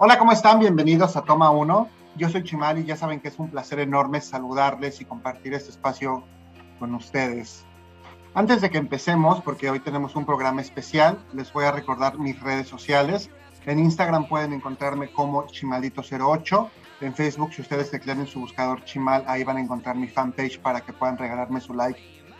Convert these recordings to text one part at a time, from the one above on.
Hola, ¿cómo están? Bienvenidos a Toma 1. Yo soy Chimal y ya saben que es un placer enorme saludarles y compartir este espacio con ustedes. Antes de que empecemos, porque hoy tenemos un programa especial, les voy a recordar mis redes sociales. En Instagram pueden encontrarme como Chimalito08. En Facebook, si ustedes teclean en su buscador Chimal, ahí van a encontrar mi fanpage para que puedan regalarme su like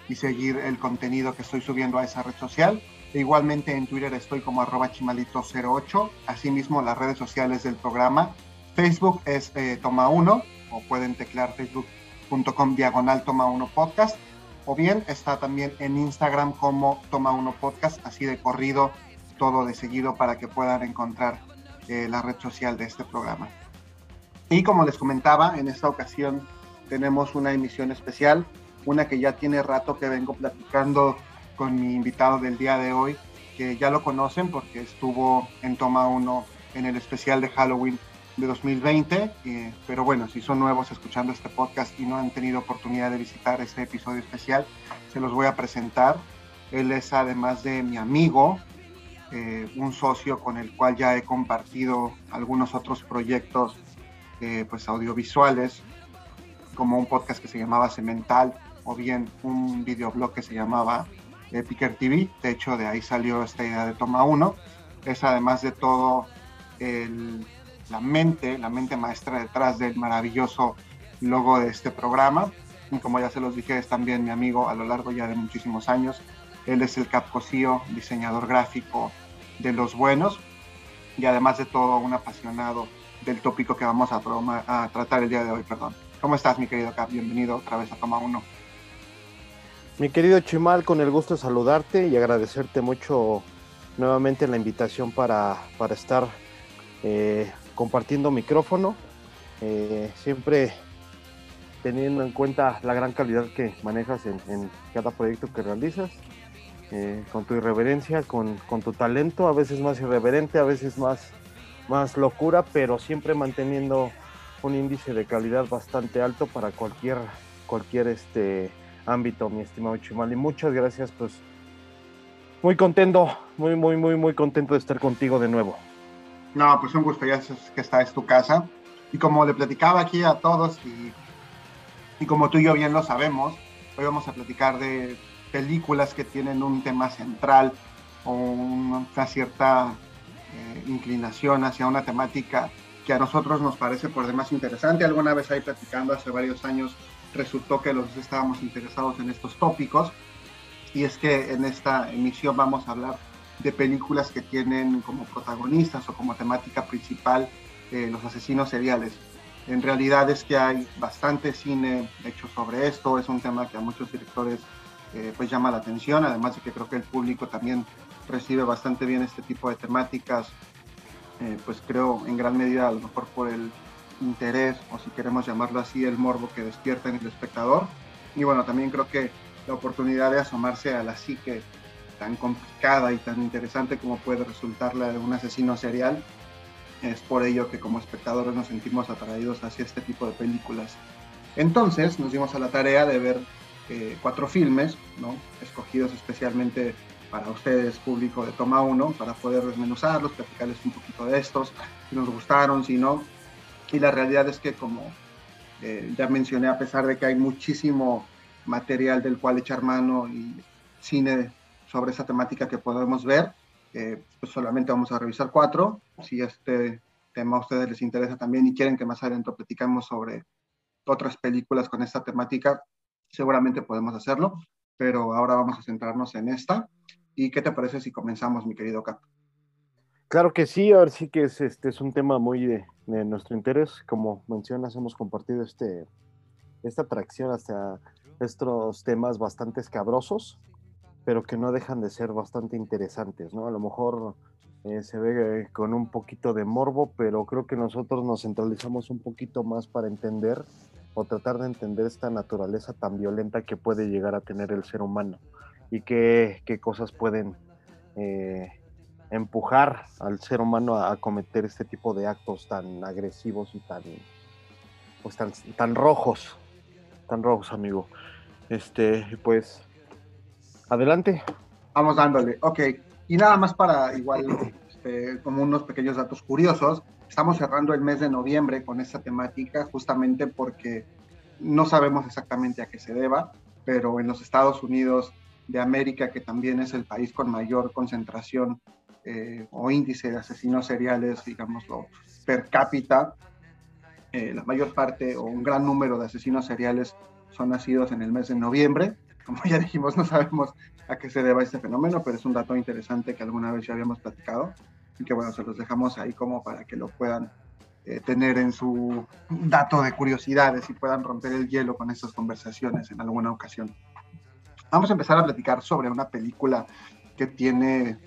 y seguir el contenido que estoy subiendo a esa red social. Igualmente en Twitter estoy como arroba chimalito08. Asimismo, las redes sociales del programa. Facebook es eh, Toma 1 o pueden teclear facebook.com diagonal Toma 1 Podcast. O bien está también en Instagram como Toma 1 Podcast, así de corrido, todo de seguido para que puedan encontrar eh, la red social de este programa. Y como les comentaba, en esta ocasión tenemos una emisión especial, una que ya tiene rato que vengo platicando con mi invitado del día de hoy, que ya lo conocen porque estuvo en Toma 1 en el especial de Halloween de 2020, eh, pero bueno, si son nuevos escuchando este podcast y no han tenido oportunidad de visitar este episodio especial, se los voy a presentar. Él es además de mi amigo, eh, un socio con el cual ya he compartido algunos otros proyectos eh, pues audiovisuales, como un podcast que se llamaba Cemental, o bien un videoblog que se llamaba Picker TV. De hecho, de ahí salió esta idea de Toma 1. Es además de todo la mente, la mente maestra detrás del maravilloso logo de este programa. Y como ya se los dije, es también mi amigo a lo largo ya de muchísimos años. Él es el Capcosío, diseñador gráfico de los buenos y además de todo un apasionado del tópico que vamos a, a tratar el día de hoy. Perdón. ¿Cómo estás, mi querido Cap? Bienvenido otra vez a Toma 1. Mi querido Chimal, con el gusto de saludarte y agradecerte mucho nuevamente la invitación para, para estar eh, compartiendo micrófono. Eh, siempre teniendo en cuenta la gran calidad que manejas en, cada proyecto que realizas, eh, con tu irreverencia, con, con, tu talento, a veces más irreverente, a veces más, más locura, pero siempre manteniendo un índice de calidad bastante alto para cualquier, cualquier este, ámbito, mi estimado Chimal. Y muchas gracias, pues muy contento, muy, muy, muy, muy contento de estar contigo de nuevo. No, pues un gusto, ya sabes que esta es tu casa. Y como le platicaba aquí a todos, y, y como tú y yo bien lo sabemos, hoy vamos a platicar de películas que tienen un tema central o una cierta eh, inclinación hacia una temática que a nosotros nos parece por demás interesante. Alguna vez ahí platicando hace varios años resultó que los estábamos interesados en estos tópicos y es que en esta emisión vamos a hablar de películas que tienen como protagonistas o como temática principal eh, los asesinos seriales. En realidad es que hay bastante cine hecho sobre esto, es un tema que a muchos directores eh, pues llama la atención, además de que creo que el público también recibe bastante bien este tipo de temáticas, eh, pues creo en gran medida a lo mejor por el interés, o si queremos llamarlo así, el morbo que despierta en el espectador. Y bueno, también creo que la oportunidad de asomarse a la psique tan complicada y tan interesante como puede resultar la de un asesino serial, es por ello que como espectadores nos sentimos atraídos hacia este tipo de películas. Entonces nos dimos a la tarea de ver eh, cuatro filmes, ¿no? escogidos especialmente para ustedes, público de Toma 1, para poder desmenuzarlos, platicarles un poquito de estos, si nos gustaron, si no, y la realidad es que, como eh, ya mencioné, a pesar de que hay muchísimo material del cual echar mano y cine sobre esa temática que podemos ver, eh, pues solamente vamos a revisar cuatro. Si este tema a ustedes les interesa también y quieren que más adentro platicamos sobre otras películas con esta temática, seguramente podemos hacerlo, pero ahora vamos a centrarnos en esta. ¿Y qué te parece si comenzamos, mi querido Cap? Claro que sí, ahora sí que es, este es un tema muy de, nuestro interés. Como mencionas, hemos compartido este, esta atracción hacia estos temas bastante escabrosos, pero que no dejan de ser bastante interesantes, ¿no? A lo mejor eh, se ve con un poquito de morbo, pero creo que nosotros nos centralizamos un poquito más para entender o tratar de entender esta naturaleza tan violenta que puede llegar a tener el ser humano y qué, qué cosas pueden eh, empujar al ser humano a, cometer este tipo de actos tan agresivos y tan, pues tan, tan rojos, tan rojos, amigo. Este, pues, adelante. Vamos dándole, ok. Y nada más para igual, este, como unos pequeños datos curiosos, Estamos cerrando el mes de noviembre con esta temática justamente porque no sabemos exactamente a qué se deba, pero en los Estados Unidos de América, que también es el país con mayor concentración eh, o índice de asesinos seriales, digámoslo, per cápita, eh, la mayor parte o un gran número de asesinos seriales son nacidos en el mes de noviembre. Como ya dijimos, no sabemos a qué se deba este fenómeno, pero es un dato interesante que alguna vez ya habíamos platicado y que bueno, se los dejamos ahí como para que lo puedan eh, tener en su dato de curiosidades y puedan romper el hielo con estas conversaciones en alguna ocasión. Vamos a empezar a platicar sobre una película que tiene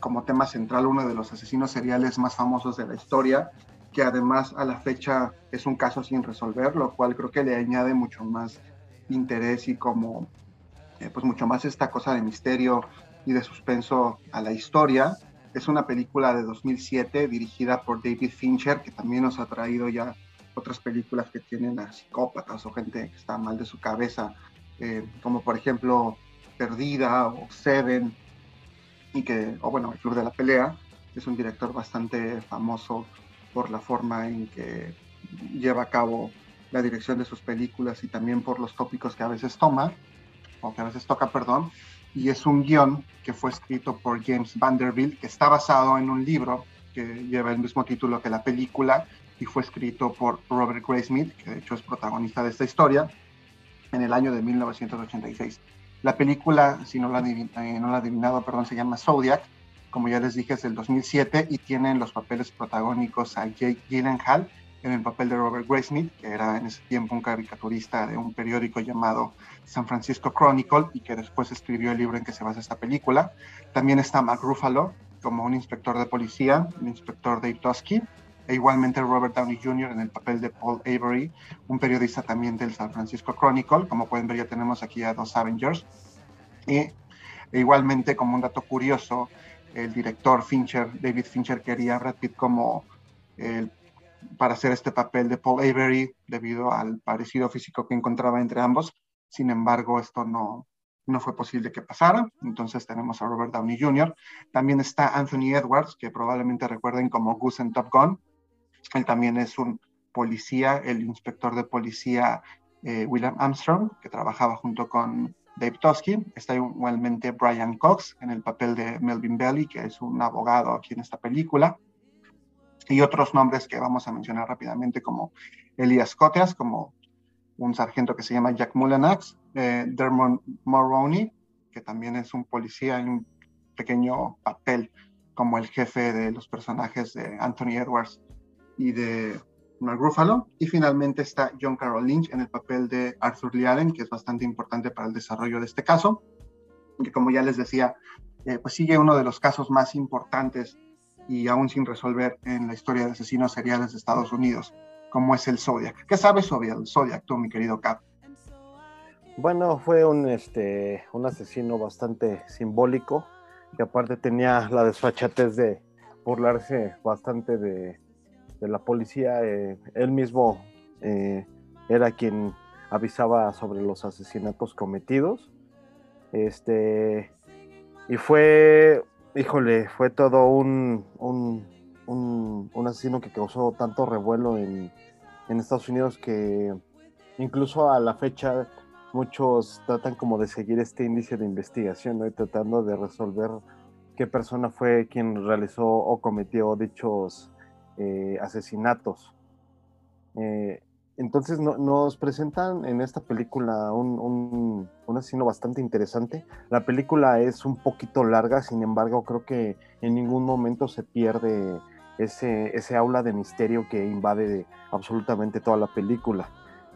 como tema central uno de los asesinos seriales más famosos de la historia, que además a la fecha es un caso sin resolver, lo cual creo que le añade mucho más interés y como eh, pues mucho más esta cosa de misterio y de suspenso a la historia. Es una película de 2007 dirigida por David Fincher, que también nos ha traído ya otras películas que tienen a psicópatas o gente que está mal de su cabeza, eh, como por ejemplo Perdida o Seven, y que, o bueno, El Club de la Pelea. Es un director bastante famoso por la forma en que lleva a cabo la dirección de sus películas y también por los tópicos que a veces toma, o que a veces toca, perdón, y es un guion que fue escrito por James Vanderbilt, que está basado en un libro que lleva el mismo título que la película y fue escrito por Robert Graysmith, que de hecho es protagonista de esta historia, en el año de 1986. La película, si no la, eh, no adivinado, perdón, se llama Zodiac como ya les dije, es del 2007 y tienen los papeles protagónicos a Jake Gyllenhaal en el papel de Robert Graysmith, que era en ese tiempo un caricaturista de un periódico llamado San Francisco Chronicle y que después escribió el libro en que se basa esta película. También está Mark Ruffalo como un inspector de policía, el inspector Dave Tosky, e igualmente Robert Downey Jr. en el papel de Paul Avery, un periodista también del San Francisco Chronicle. Como pueden ver, ya tenemos aquí a dos Avengers. Y e igualmente, como un dato curioso, el director Fincher, David Fincher, quería a Brad Pitt como para hacer este papel de Paul Avery debido al parecido físico que encontraba entre ambos. Sin embargo, esto no, no fue posible que pasara. Entonces tenemos a Robert Downey Jr. También está Anthony Edwards, que probablemente recuerden como Goose en Top Gun. Él también es un policía, el inspector de policía eh, William Armstrong, que trabajaba junto con Dave Tosky, está igualmente Brian Cox en el papel de Melvin Belly, que es un abogado aquí en esta película, y otros nombres que vamos a mencionar rápidamente como Elias Coteas, como un sargento que se llama Jack Mullenax, eh, Dermot Mulroney, que también es un policía en un pequeño papel como el jefe de los personajes de Anthony Edwards y de Mark Ruffalo. Y finalmente está John Carroll Lynch en el papel de Arthur Lee Allen, que es bastante importante para el desarrollo de este caso, que como ya les decía, eh, pues sigue uno de los casos más importantes y aún sin resolver en la historia de asesinos seriales de Estados Unidos, como es el Zodiac. ¿Qué sabes sobre el Zodiac tú, mi querido Cap? Bueno, fue un, este, un asesino bastante simbólico, que aparte tenía la desfachatez de burlarse bastante de, de la policía, eh, él mismo eh, era quien avisaba sobre los asesinatos cometidos. Este, y fue, híjole, fue todo un, un, un, asesino que causó tanto revuelo en, en, Estados Unidos que incluso a la fecha muchos tratan como de seguir este índice de investigación, y tratando de resolver qué persona fue quien realizó o cometió dichos eh, asesinatos. Eh, entonces nos presentan en esta película un, asesino bastante interesante. La película es un poquito larga, sin embargo creo que en ningún momento se pierde ese, ese aula de misterio que invade absolutamente toda la película.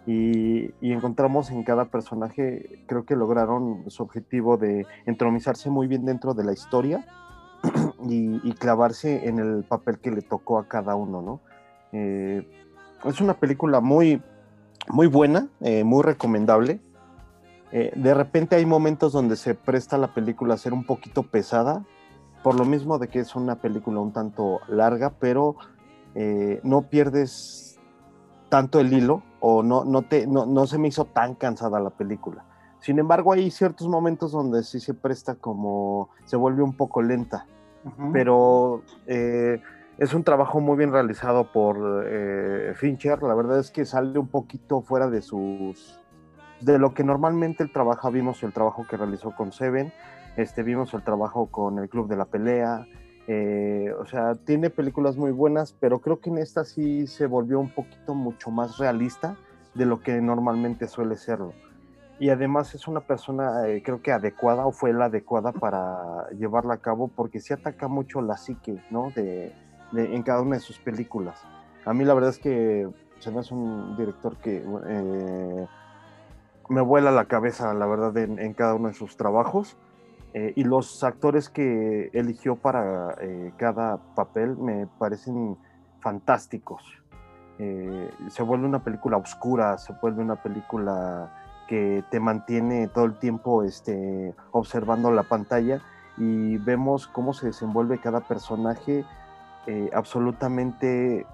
Y, encontramos en cada personaje, creo que lograron su objetivo de entromizarse muy bien dentro de la historia y, clavarse en el papel que le tocó a cada uno, ¿no? Eh, es una película muy, muy buena, eh, muy recomendable. Eh, de repente hay momentos donde se presta la película a ser un poquito pesada, por lo mismo de que es una película un tanto larga, pero no pierdes tanto el hilo o no, no, te, no, no se me hizo tan cansada la película. Sin embargo, hay ciertos momentos donde sí se presta como, se vuelve un poco lenta, pero eh, es un trabajo muy bien realizado por eh, Fincher. La verdad es que sale un poquito fuera de sus de lo que normalmente él trabaja. Vimos el trabajo que realizó con Seven, este, vimos el trabajo con el Club de la Pelea. Eh, o sea, tiene películas muy buenas, pero creo que en esta sí se volvió un poquito mucho más realista de lo que normalmente suele serlo. Y además es una persona, eh, creo que adecuada o fue la adecuada para llevarla a cabo porque sí ataca mucho la psique, ¿no? De, en cada una de sus películas. A mí la verdad es que se me hace un director que eh, me vuela la cabeza, la verdad, en, cada uno de sus trabajos. Eh, y los actores que eligió para cada papel me parecen fantásticos. se vuelve una película oscura, se vuelve una película que te mantiene todo el tiempo este, observando la pantalla y vemos cómo se desenvuelve cada personaje eh, absolutamente,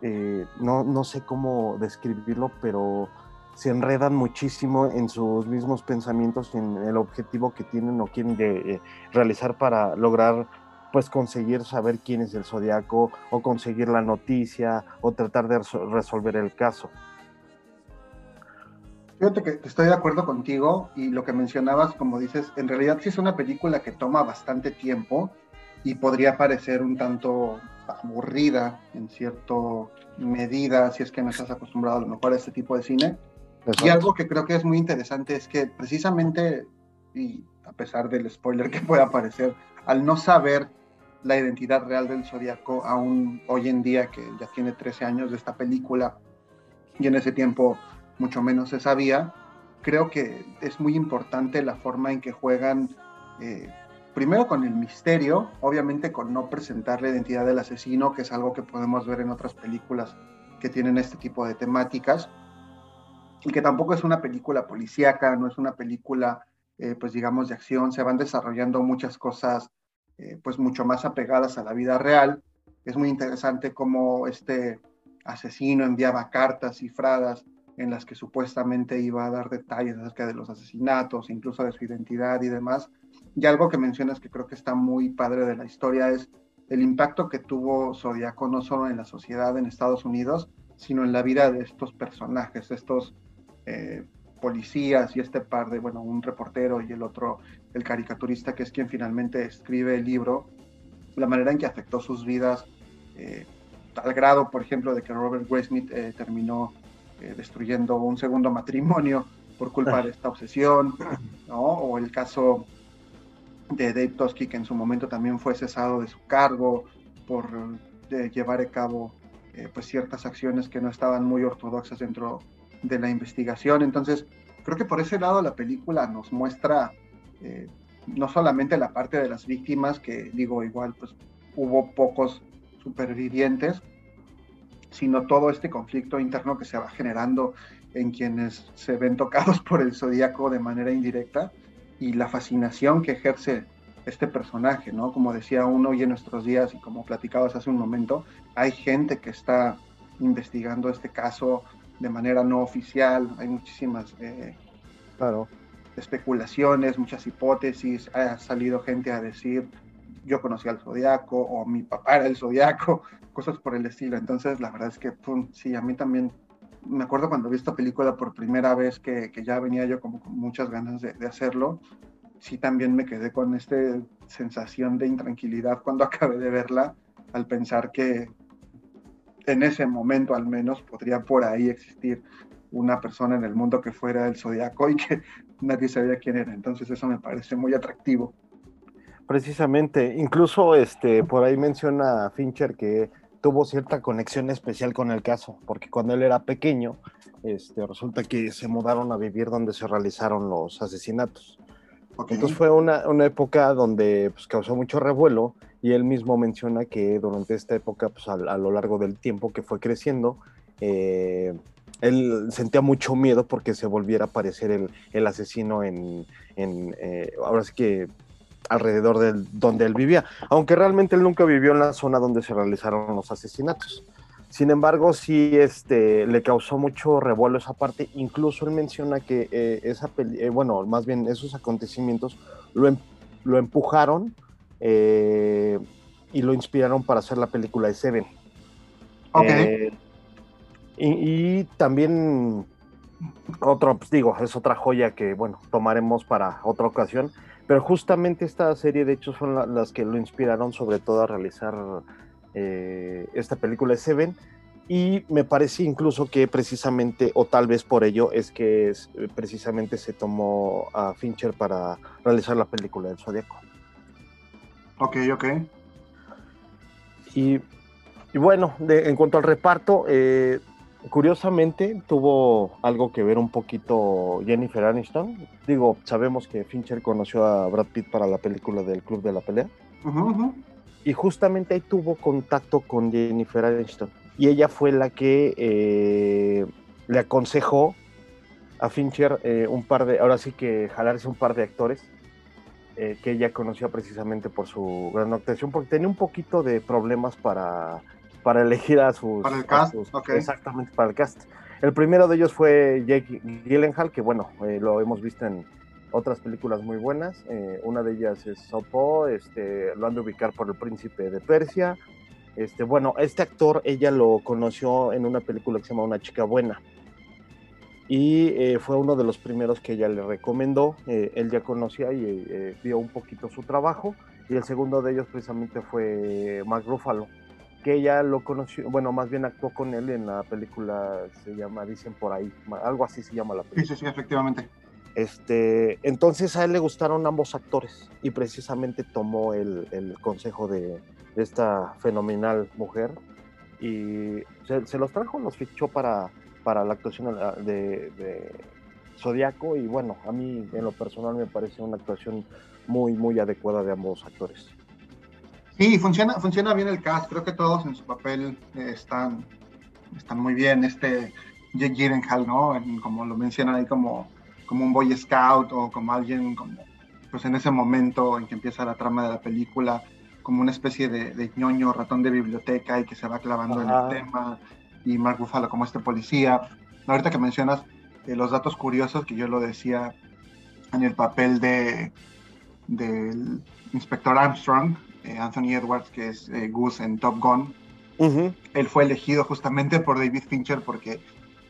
eh, no, no, sé cómo describirlo, pero se enredan muchísimo en sus mismos pensamientos, en el objetivo que tienen o quieren de, realizar para lograr pues conseguir saber quién es el zodiaco o conseguir la noticia o tratar de resolver el caso. Fíjate que estoy de acuerdo contigo y lo que mencionabas, como dices, en realidad sí es una película que toma bastante tiempo y podría parecer un tanto aburrida en cierta medida si es que no estás acostumbrado a lo mejor a este tipo de cine. Y algo que creo que es muy interesante es que precisamente, y a pesar del spoiler que pueda parecer, al no saber la identidad real del Zodíaco, aún hoy en día que ya tiene 13 años de esta película, y en ese tiempo mucho menos se sabía. Creo que es muy importante la forma en que juegan, eh, primero con el misterio, obviamente con no presentar la identidad del asesino, que es algo que podemos ver en otras películas que tienen este tipo de temáticas, y que tampoco es una película policíaca, no es una película, eh, pues digamos, de acción, se van desarrollando muchas cosas, eh, pues mucho más apegadas a la vida real. Es muy interesante cómo este asesino enviaba cartas cifradas en las que supuestamente iba a dar detalles acerca de los asesinatos, incluso de su identidad y demás. Y algo que mencionas que creo que está muy padre de la historia es el impacto que tuvo Zodíaco no solo en la sociedad en Estados Unidos, sino en la vida de estos personajes, estos eh, policías y este par de, bueno, un reportero y el otro, el caricaturista, que es quien finalmente escribe el libro, la manera en que afectó sus vidas, eh, al grado, por ejemplo, de que Robert Graysmith eh, terminó eh, destruyendo un segundo matrimonio por culpa de esta obsesión, ¿no? O el caso de Dave Tosky, que en su momento también fue cesado de su cargo por llevar a cabo eh, pues ciertas acciones que no estaban muy ortodoxas dentro de la investigación. Entonces, creo que por ese lado la película nos muestra eh, no solamente la parte de las víctimas, que digo, igual pues hubo pocos supervivientes, sino todo este conflicto interno que se va generando en quienes se ven tocados por el zodíaco de manera indirecta y la fascinación que ejerce este personaje, ¿no? Como decía uno hoy en nuestros días y como platicabas hace un momento, hay gente que está investigando este caso de manera no oficial, hay muchísimas eh, claro. especulaciones, muchas hipótesis, ha salido gente a decir yo conocí al Zodiaco o mi papá era el Zodiaco, cosas por el estilo. Entonces, la verdad es que sí, a mí también me acuerdo cuando vi esta película por primera vez que, que ya venía yo con muchas ganas de, de, hacerlo. Sí, también me quedé con esta sensación de intranquilidad cuando acabé de verla, al pensar que en ese momento al menos podría por ahí existir una persona en el mundo que fuera el zodiaco y que nadie sabía quién era. Entonces eso me parece muy atractivo. Precisamente, incluso este, por ahí menciona Fincher que tuvo cierta conexión especial con el caso, porque cuando él era pequeño, este, resulta que se mudaron a vivir donde se realizaron los asesinatos. Entonces fue una, una, época donde pues, causó mucho revuelo y él mismo menciona que durante esta época, pues, a, lo largo del tiempo que fue creciendo, eh, él sentía mucho miedo porque se volviera a aparecer el, el asesino en, en eh, ahora sí que alrededor de donde él vivía, aunque realmente él nunca vivió en la zona donde se realizaron los asesinatos. Sin embargo, sí este, le causó mucho revuelo esa parte. Incluso él menciona que eh, esa eh, bueno, más bien esos acontecimientos lo, em, lo empujaron eh, y lo inspiraron para hacer la película de Seven. Ok. Eh, y, y también otro, pues digo, es otra joya que, bueno, tomaremos para otra ocasión. Pero justamente esta serie, de hecho, son la- las que lo inspiraron sobre todo a realizar eh, esta película de Seven. Y me parece incluso que precisamente, o tal vez por ello, es que es- precisamente se tomó a Fincher para realizar la película del Zodíaco. Ok, ok. Y, y bueno, de- en cuanto al reparto, eh, curiosamente tuvo algo que ver un poquito Jennifer Aniston. Digo, sabemos que Fincher conoció a Brad Pitt para la película del Club de la Pelea. Y justamente ahí tuvo contacto con Jennifer Aniston. Y ella fue la que eh, le aconsejó a Fincher eh, un par de, ahora sí que jalarse un par de actores eh, que ella conocía precisamente por su gran actuación, porque tenía un poquito de problemas para, para elegir a sus... Para el cast, sus-. Exactamente, para el cast. El primero de ellos fue Jake Gyllenhaal, que bueno, eh, lo hemos visto en otras películas muy buenas. eh, una de ellas es Southpaw, este, lo han de ubicar por El Príncipe de Persia. Este, bueno, este actor ella lo conoció en una película que se llama Una chica buena. Y eh, fue uno de los primeros que ella le recomendó. eh, él ya conocía y vio un poquito su trabajo. Y el segundo de ellos precisamente fue Mark Ruffalo, que ella lo conoció, bueno, más bien actuó con él en la película, se llama Dicen por ahí, algo así se llama la película. Sí, sí, sí, efectivamente. Este, entonces a él le gustaron ambos actores y precisamente tomó el, el consejo de, de esta fenomenal mujer y se, se los trajo, los fichó para, para la actuación de, de Zodíaco y bueno, a mí en lo personal me parece una actuación muy, muy adecuada de ambos actores. Sí, funciona, funciona bien el cast. Creo que todos en su papel eh, están, están muy bien. Este Jake Gyllenhaal, ¿no? En- como lo mencionan ahí, como, como un boy scout o como alguien, como, pues en ese momento en que empieza la trama de la película, como una especie de, de ñoño, ratón de biblioteca y que se va clavando en el tema. Y Mark Ruffalo como este policía. Ahorita que mencionas eh, los datos curiosos, que yo lo decía en el papel de del inspector Armstrong, eh, Anthony Edwards, que es eh, Goose en Top Gun, él fue elegido justamente por David Fincher porque,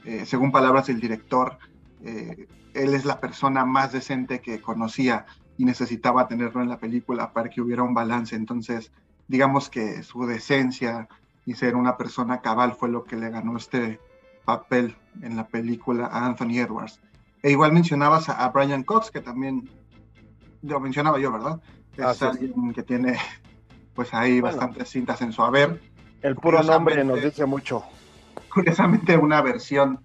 eh, según palabras del director, eh, él es la persona más decente que conocía y necesitaba tenerlo en la película para que hubiera un balance. Entonces, digamos que su decencia y ser una persona cabal fue lo que le ganó este papel en la película a Anthony Edwards. E igual mencionabas a, a Brian Cox, que también lo mencionaba yo, ¿verdad? Es alguien que tiene pues ahí Bueno. bastantes cintas en su haber El puro nombre nos dice mucho. curiosamente una versión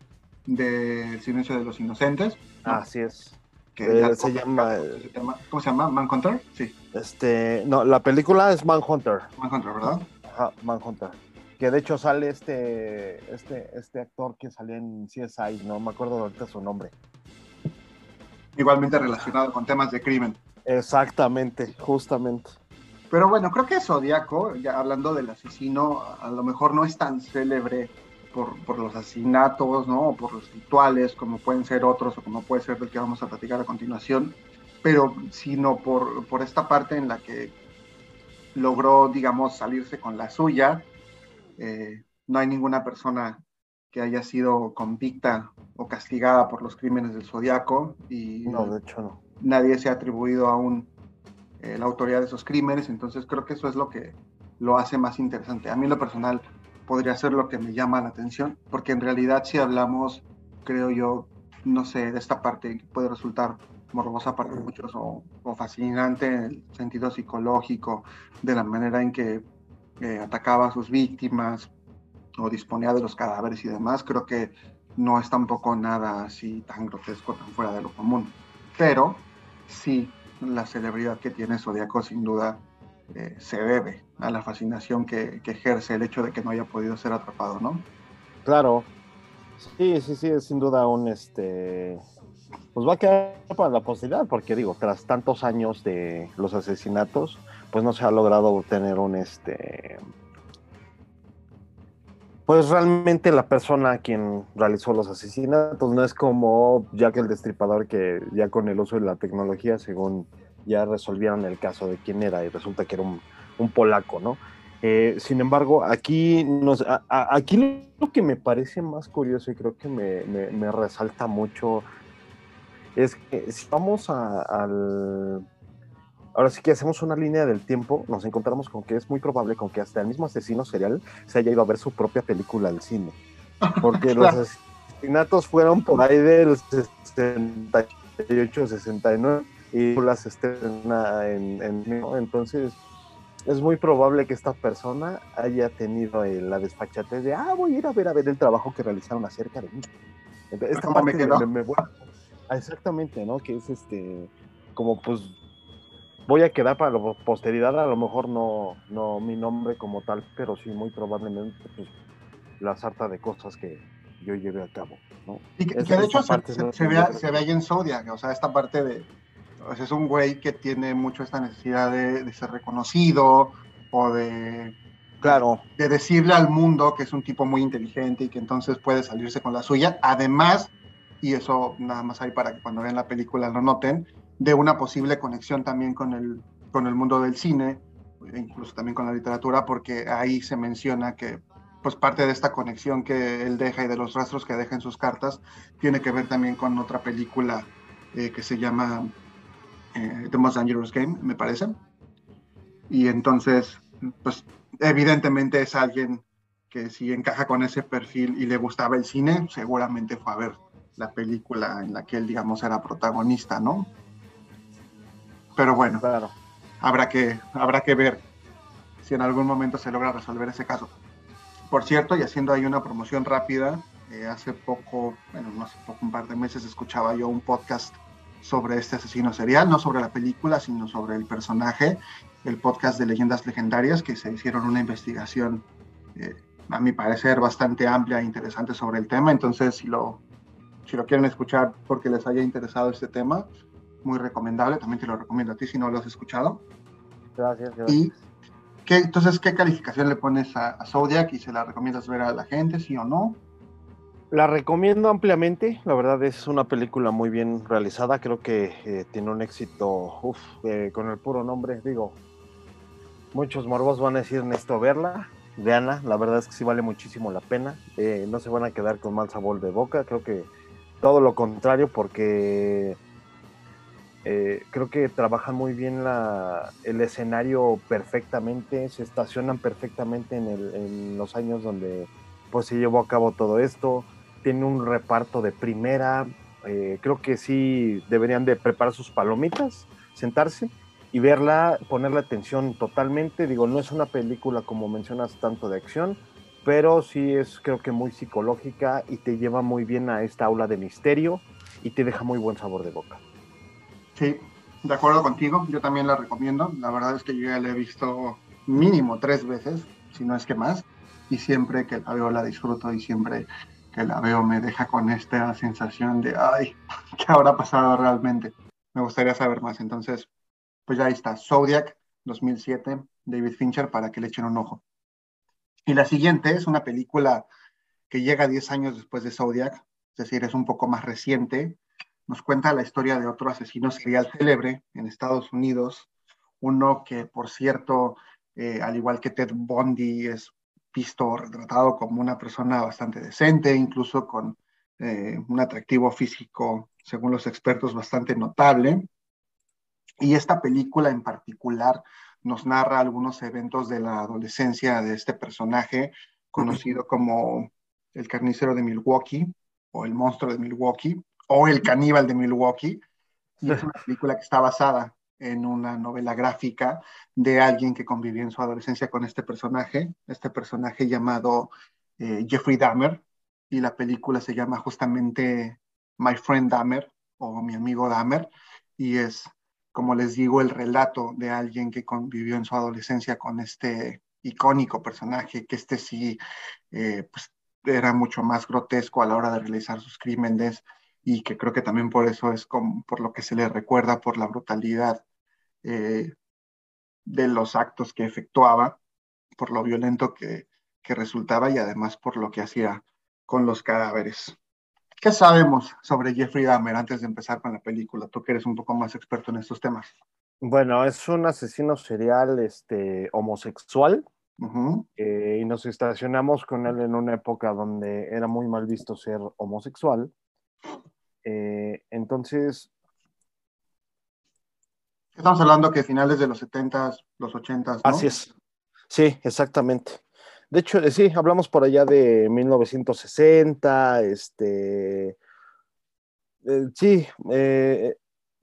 de El silencio de los inocentes. ¿no? Así es. que eh, se llama- se llama- ¿Cómo se llama? ¿Manhunter? Sí, Este, no, la película es Manhunter. Manhunter, ¿verdad? Ajá, Manhunter. Que de hecho sale este, este, este actor que salió en CSI, no me acuerdo ahorita su nombre. Igualmente relacionado con temas de crimen. Exactamente, justamente. Pero bueno, creo que Zodíaco, ya hablando del asesino, a lo mejor no es tan célebre por, por los asesinatos, ¿no? O por los rituales, como pueden ser otros, o como puede ser del que vamos a platicar a continuación, pero sino por, por esta parte en la que logró, digamos, salirse con la suya. Eh, no hay ninguna persona que haya sido convicta o castigada por los crímenes del Zodíaco y No, de hecho no. Nadie se ha atribuido aún eh, la autoría de esos crímenes, entonces creo que eso es lo que lo hace más interesante. A mí en lo personal podría ser lo que me llama la atención, porque en realidad si hablamos, creo yo, no sé, de esta parte que puede resultar morbosa para muchos o, o fascinante en el sentido psicológico, de la manera en que eh, atacaba a sus víctimas o disponía de los cadáveres y demás, creo que no es tampoco nada así tan grotesco, tan fuera de lo común. Pero sí, la celebridad que tiene Zodíaco sin duda eh, se debe a la fascinación que, que ejerce el hecho de que no haya podido ser atrapado, ¿no? Claro. Sí, sí, sí, es sin duda un este. Pues va a quedar para la posteridad, porque digo, tras tantos años de los asesinatos, pues no se ha logrado obtener un este. Pues realmente la persona a quien realizó los asesinatos no es como Jack el Destripador, que ya con el uso de la tecnología, según ya resolvieron el caso de quién era, y resulta que era un, un polaco, ¿no? Eh, sin embargo, aquí, nos, aquí lo que me parece más curioso y creo que me, resalta mucho es que si vamos al... Ahora sí que hacemos una línea del tiempo, nos encontramos con que es muy probable con que hasta el mismo asesino serial se haya ido a ver su propia película al cine. Porque los asesinatos fueron por ahí del 68, 69 y las estrena en, en entonces es muy probable que esta persona haya tenido eh, la desfachatez de, ah, voy a ir a ver a ver el trabajo que realizaron acerca de mí. Esta parte me, me, ah, exactamente, ¿no? Que es este, como pues voy a quedar para la posteridad, a lo mejor no, no mi nombre como tal, pero sí muy probablemente pues, la sarta de cosas que yo lleve a cabo, ¿no? Y que, de hecho se, ve, ahí en Zodiac, o sea, esta parte de pues es un güey que tiene mucho esta necesidad de, ser reconocido o de, claro. de decirle al mundo que es un tipo muy inteligente y que entonces puede salirse con la suya. Además, y eso nada más hay para que cuando vean la película lo noten, de una posible conexión también con el, con el mundo del cine, incluso también con la literatura, porque ahí se menciona que pues parte de esta conexión que él deja y de los rastros que deja en sus cartas tiene que ver también con otra película eh, que se llama eh, The Most Dangerous Game, me parece. Y entonces, pues evidentemente es alguien que si encaja con ese perfil y le gustaba el cine, seguramente fue a ver la película en la que él, digamos, era protagonista, ¿no? Pero bueno, claro. habrá, que, habrá que ver si en algún momento se logra resolver ese caso. Por cierto, y haciendo ahí una promoción rápida, eh, hace poco, bueno, no hace poco, un par de meses, escuchaba yo un podcast sobre este asesino serial, no sobre la película, sino sobre el personaje, el podcast de leyendas legendarias, que se hicieron una investigación, eh, a mi parecer, bastante amplia e interesante sobre el tema. Entonces, si lo, si lo quieren escuchar porque les haya interesado este tema, muy recomendable. También te lo recomiendo a ti si no lo has escuchado. Gracias. Y ¿qué, entonces, ¿qué calificación le pones a, a Zodiac y se la recomiendas ver a la gente, sí o no? La recomiendo ampliamente, la verdad es una película muy bien realizada, creo que eh, tiene un éxito eh, con el puro nombre, digo, muchos morbos van a decir esto verla, veanla, la verdad es que sí vale muchísimo la pena, eh, no se van a quedar con mal sabor de boca, creo que todo lo contrario porque creo que trabajan muy bien la, el escenario perfectamente, se estacionan perfectamente en, en los años donde pues se llevó a cabo todo esto, tiene un reparto de primera. Eh, creo que sí deberían de preparar sus palomitas, sentarse y verla, ponerle atención totalmente. Digo, no es una película como mencionas tanto de acción, pero sí es creo que muy psicológica y te lleva muy bien a esta aula de misterio y te deja muy buen sabor de boca. Sí, de acuerdo contigo, yo también la recomiendo. La verdad es que yo ya la he visto mínimo tres veces, si no es que más, y siempre que la veo la disfruto y siempre que la veo me deja con esta sensación de, ay, ¿qué habrá pasado realmente? Me gustaría saber más. Entonces, pues ya ahí está, Zodiac 2007, David Fincher, para que le echen un ojo. Y la siguiente es una película que llega 10 años después de Zodiac, es decir, es un poco más reciente. Nos cuenta la historia de otro asesino serial célebre en Estados Unidos, uno que, por cierto, eh, al igual que Ted Bundy, es visto retratado como una persona bastante decente, incluso con eh, un atractivo físico, según los expertos, bastante notable. Y esta película en particular nos narra algunos eventos de la adolescencia de este personaje, conocido como el carnicero de Milwaukee, o el monstruo de Milwaukee, o el caníbal de Milwaukee. Y es una película que está basada en una novela gráfica de alguien que convivió en su adolescencia con este personaje, este personaje llamado eh, Jeffrey Dahmer, y la película se llama justamente My Friend Dahmer o Mi amigo Dahmer, y es, como les digo, el relato de alguien que convivió en su adolescencia con este icónico personaje, que este sí eh, pues, era mucho más grotesco a la hora de realizar sus crímenes y que creo que también por eso es como, por lo que se le recuerda por la brutalidad eh, de los actos que efectuaba, por lo violento que, que resultaba y además por lo que hacía con los cadáveres. ¿Qué sabemos sobre Jeffrey Dahmer antes de empezar con la película? Tú que eres un poco más experto en estos temas. Bueno, es un asesino serial este, homosexual eh, y nos estacionamos con él en una época donde era muy mal visto ser homosexual. Eh, entonces... Estamos hablando que finales de los 70 los 80 ¿no? Así es. Sí, exactamente. De hecho, eh, sí, hablamos por allá de 1960, este... sí,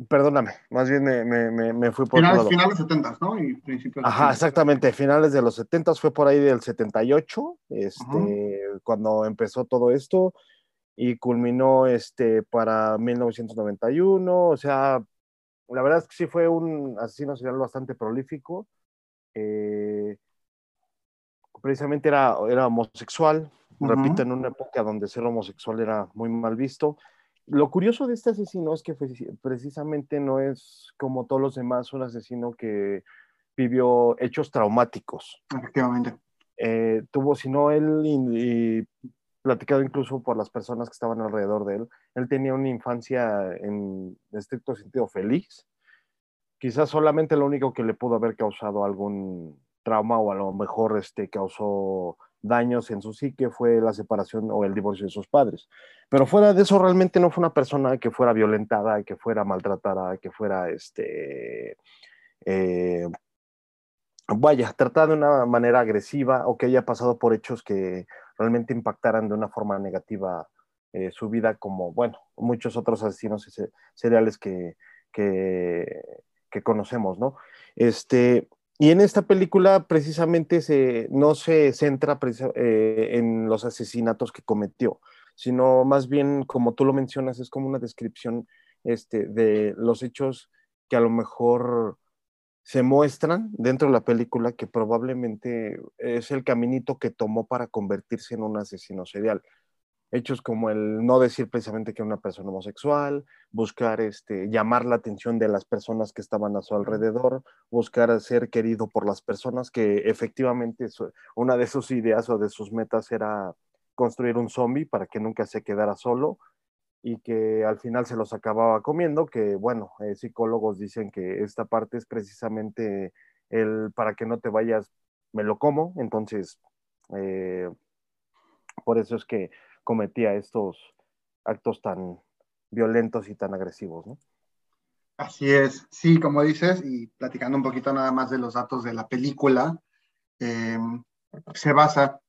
Perdóname, más bien me, me, me fui por... Finales, finales 70, ¿no? Y principios Ajá, exactamente, finales de los 70 fue por ahí del 78, este, cuando empezó todo esto y culminó este, para 1991, o sea, la verdad es que sí fue un asesino serial bastante prolífico, eh, precisamente era, era homosexual, repito, en una época donde ser homosexual era muy mal visto, lo curioso de este asesino es que precisamente no es como todos los demás un asesino que vivió hechos traumáticos. Efectivamente. Eh, tuvo, sino él, y, platicado incluso por las personas que estaban alrededor de él, él tenía una infancia en estricto sentido feliz. Quizás solamente lo único que le pudo haber causado algún trauma o a lo mejor este, causó daños en su psique fue la separación o el divorcio de sus padres. Pero fuera de eso, realmente no fue una persona que fuera violentada, que fuera maltratada, que fuera, este, eh, vaya, tratada de una manera agresiva o que haya pasado por hechos que realmente impactaran de una forma negativa eh, su vida, como, bueno, muchos otros asesinos seriales que, que, conocemos, ¿no? Este, y en esta película precisamente se, no se centra eh, en los asesinatos que cometió, sino más bien, como tú lo mencionas, es como una descripción este, de los hechos que a lo mejor se muestran dentro de la película que probablemente es el caminito que tomó para convertirse en un asesino serial. Hechos como el no decir precisamente que era una persona homosexual, buscar este, llamar la atención de las personas que estaban a su alrededor, buscar ser querido por las personas, que efectivamente una de sus ideas o de sus metas era construir un zombie para que nunca se quedara solo y que al final se los acababa comiendo, que bueno, eh, psicólogos dicen que esta parte es precisamente el para que no te vayas, me lo como, entonces, eh, por eso es que cometía estos actos tan violentos y tan agresivos. Así es, sí, como dices, y platicando un poquito nada más de los datos de la película, em, se basa,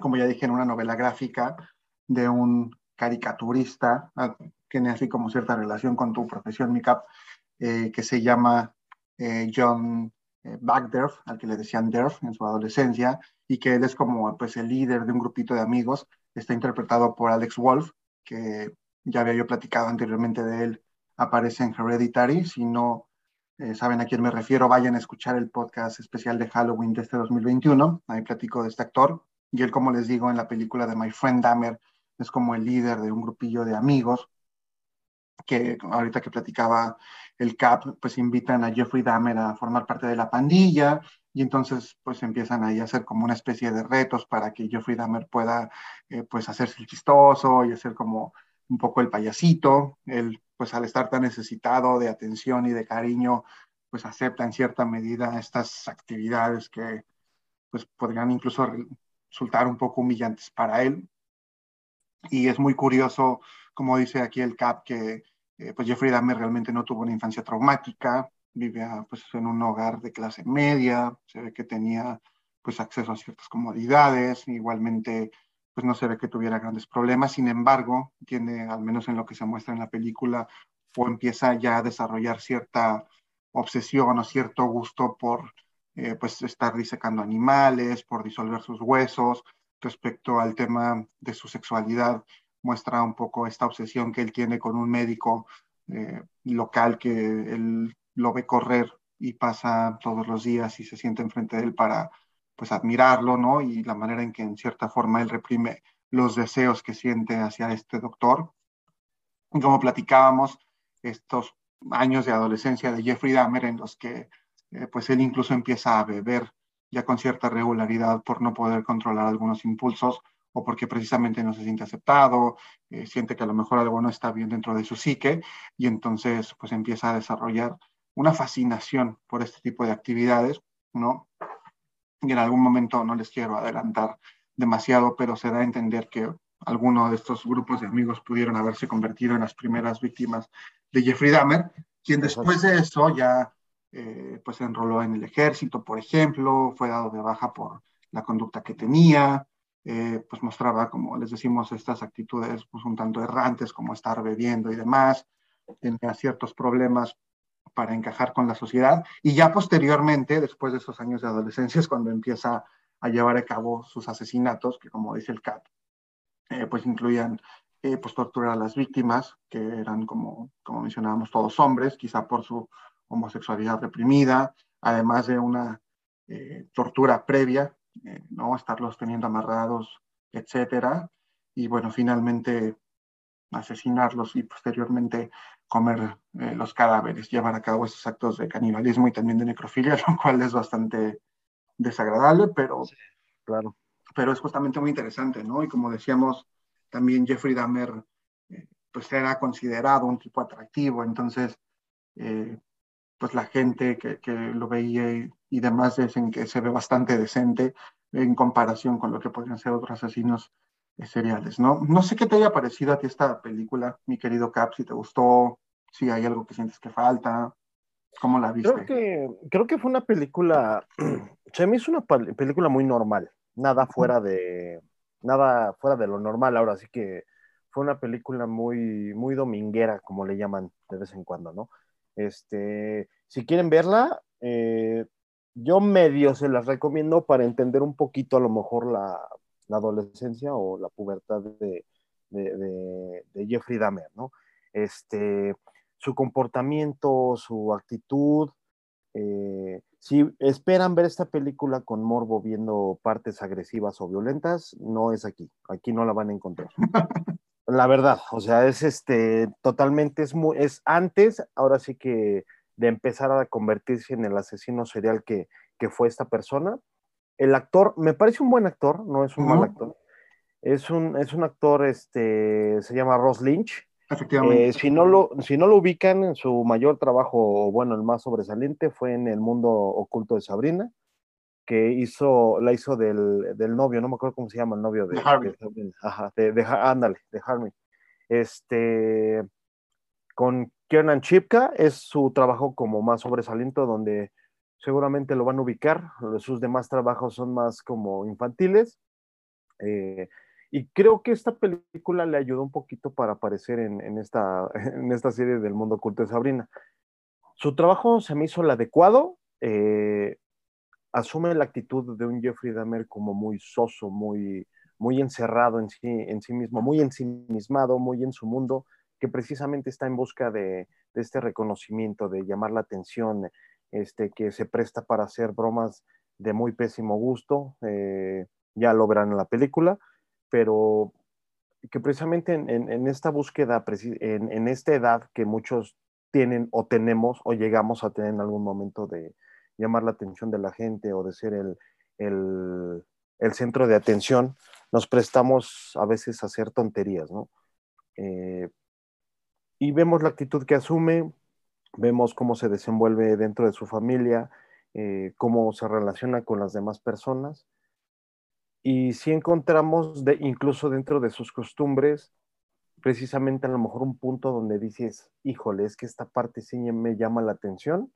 como ya dije, en una novela gráfica de un caricaturista, ah, tiene así como cierta relación con tu profesión, Mikap, eh, que se llama eh, John eh, Bagderf, al que le decían Derf en su adolescencia, y que él es como pues el líder de un grupito de amigos está interpretado por Alex Wolf, que ya había yo platicado anteriormente de él, aparece en Hereditary. Si no eh, saben a quién me refiero, vayan a escuchar el podcast especial de Halloween de este 2021. Ahí platico de este actor. Y él, como les digo, en la película de My Friend Dahmer, es como el líder de un grupillo de amigos que ahorita que platicaba el CAP, pues invitan a Jeffrey Dahmer a formar parte de la pandilla y entonces pues empiezan ahí a hacer como una especie de retos para que Jeffrey Dahmer pueda eh, pues hacerse el chistoso y hacer como un poco el payasito. Él pues al estar tan necesitado de atención y de cariño pues acepta en cierta medida estas actividades que pues podrían incluso resultar un poco humillantes para él. Y es muy curioso, como dice aquí el CAP, que eh, pues Jeffrey Dahmer realmente no tuvo una infancia traumática, vivía pues en un hogar de clase media, se ve que tenía pues acceso a ciertas comodidades, igualmente pues no se ve que tuviera grandes problemas, sin embargo, tiene, al menos en lo que se muestra en la película, o empieza ya a desarrollar cierta obsesión o cierto gusto por eh, pues estar disecando animales, por disolver sus huesos, respecto al tema de su sexualidad, muestra un poco esta obsesión que él tiene con un médico eh, local que él lo ve correr y pasa todos los días y se siente enfrente de él para pues admirarlo, ¿no? Y la manera en que en cierta forma él reprime los deseos que siente hacia este doctor. Y como platicábamos, estos años de adolescencia de Jeffrey Dahmer en los que eh, pues él incluso empieza a beber ya con cierta regularidad por no poder controlar algunos impulsos o porque precisamente no se siente aceptado, eh, siente que a lo mejor algo no está bien dentro de su psique y entonces pues empieza a desarrollar una fascinación por este tipo de actividades, ¿no? Y en algún momento no les quiero adelantar demasiado, pero se da a entender que algunos de estos grupos de amigos pudieron haberse convertido en las primeras víctimas de Jeffrey Dahmer, quien después de eso ya eh, pues se enroló en el ejército, por ejemplo, fue dado de baja por la conducta que tenía, eh, pues mostraba, como les decimos, estas actitudes pues un tanto errantes, como estar bebiendo y demás, tenía ciertos problemas para encajar con la sociedad. Y ya posteriormente, después de esos años de adolescencia, es cuando empieza a llevar a cabo sus asesinatos, que como dice el CAT, eh, pues incluían eh, pues torturar a las víctimas, que eran como, como mencionábamos todos hombres, quizá por su homosexualidad reprimida, además de una eh, tortura previa, ¿no? Estarlos teniendo amarrados, etcétera, y bueno, finalmente asesinarlos y posteriormente comer los cadáveres, llevar a cabo esos actos de canibalismo y también de necrofilia, lo cual es bastante desagradable, pero, claro. pero es justamente muy interesante, ¿no? Y como decíamos, también Jeffrey Dahmer, eh, pues era considerado un tipo atractivo, entonces, eh, pues la gente que, que, lo veía y, demás dicen que se ve bastante decente en comparación con lo que podrían ser otros asesinos eh, seriales, ¿no? No sé qué te haya parecido a ti esta película, mi querido Cap, si te gustó, si hay algo que sientes que falta. ¿Cómo la viste? Creo que, creo que fue una película, se me hizo una película muy normal, nada fuera de, nada fuera de lo normal, ahora sí que fue una película muy, muy dominguera, como le llaman de vez en cuando, ¿no? Este, si quieren verla, eh, yo medio se las recomiendo para entender un poquito a lo mejor la, adolescencia o la pubertad de, de Jeffrey Dahmer, ¿no? Este, su comportamiento, su actitud. Eh, si esperan ver esta película con morbo viendo partes agresivas o violentas, no es aquí. Aquí no la van a encontrar. la verdad, o sea, es este totalmente es muy, es antes, ahora sí que de empezar a convertirse en el asesino serial que, que fue esta persona. El actor, me parece un buen actor, no es un mal actor. Es un, es un actor, este, se llama Ross Lynch. Efectivamente. Eh, si, no lo, si no lo ubican, su mayor trabajo, bueno, el más sobresaliente fue en el mundo oculto de Sabrina, que hizo, la hizo del, del novio, no me acuerdo cómo se llama el novio de, de Harvey. Ajá, de, de, ándale, de Harvey. Este, con Kiernan Chipka es su trabajo como más sobresaliente, donde seguramente lo van a ubicar. Sus demás trabajos son más como infantiles. Eh, y creo que esta película le ayudó un poquito para aparecer en, en, esta, en esta serie del mundo oculto de Sabrina. Su trabajo se me hizo el adecuado. Eh, asume la actitud de un Jeffrey Dahmer como muy soso, muy, muy encerrado en sí, en sí mismo, muy ensimismado, muy en su mundo, que precisamente está en busca de, este reconocimiento, de llamar la atención, este, que se presta para hacer bromas de muy pésimo gusto. Eh, ya lo verán en la película pero que precisamente en, en, en esta búsqueda, en, en, esta edad que muchos tienen o tenemos o llegamos a tener en algún momento de llamar la atención de la gente o de ser el, el, centro de atención, nos prestamos a veces a hacer tonterías, ¿no? Eh, y vemos la actitud que asume, vemos cómo se desenvuelve dentro de su familia, eh, cómo se relaciona con las demás personas y si encontramos, de, incluso dentro de sus costumbres, precisamente a lo mejor un punto donde dices, híjole, es que esta parte sí me llama la atención.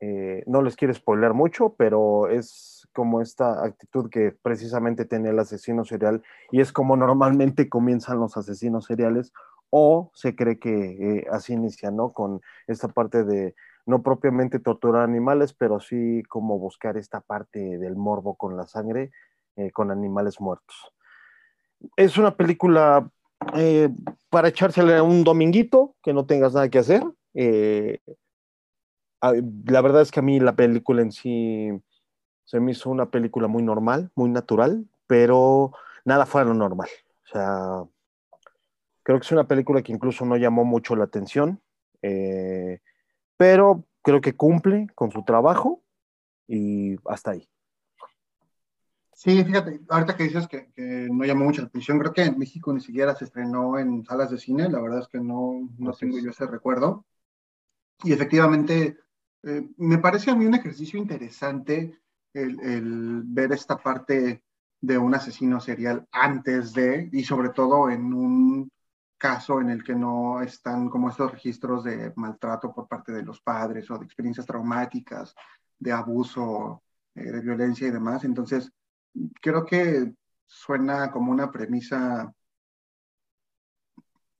Eh, no les quiero spoiler mucho, pero es como esta actitud que precisamente tiene el asesino serial y es como normalmente comienzan los asesinos seriales o se cree que eh, así inicia, ¿no? Con esta parte de no propiamente torturar animales, pero sí como buscar esta parte del morbo con la sangre eh, con animales muertos. Es una película para echársela un dominguito, que no tengas nada que hacer. Eh, la verdad es que a mí la película en sí se me hizo una película muy normal, muy natural, pero nada fuera lo normal. O sea, creo que es una película que incluso no llamó mucho la atención, eh, pero creo que cumple con su trabajo y hasta ahí. Sí, fíjate, ahorita que dices que, que, no llamó mucho la atención, creo que en México ni siquiera se estrenó en salas de cine, la verdad es que no, no tengo yo ese recuerdo. Y efectivamente, Eh, me parece a mí un ejercicio interesante el, ver esta parte de un asesino serial antes de, y sobre todo en un caso en el que no están como estos registros de maltrato por parte de los padres o de experiencias traumáticas, de abuso, eh, de violencia y demás. Entonces, creo que suena como una premisa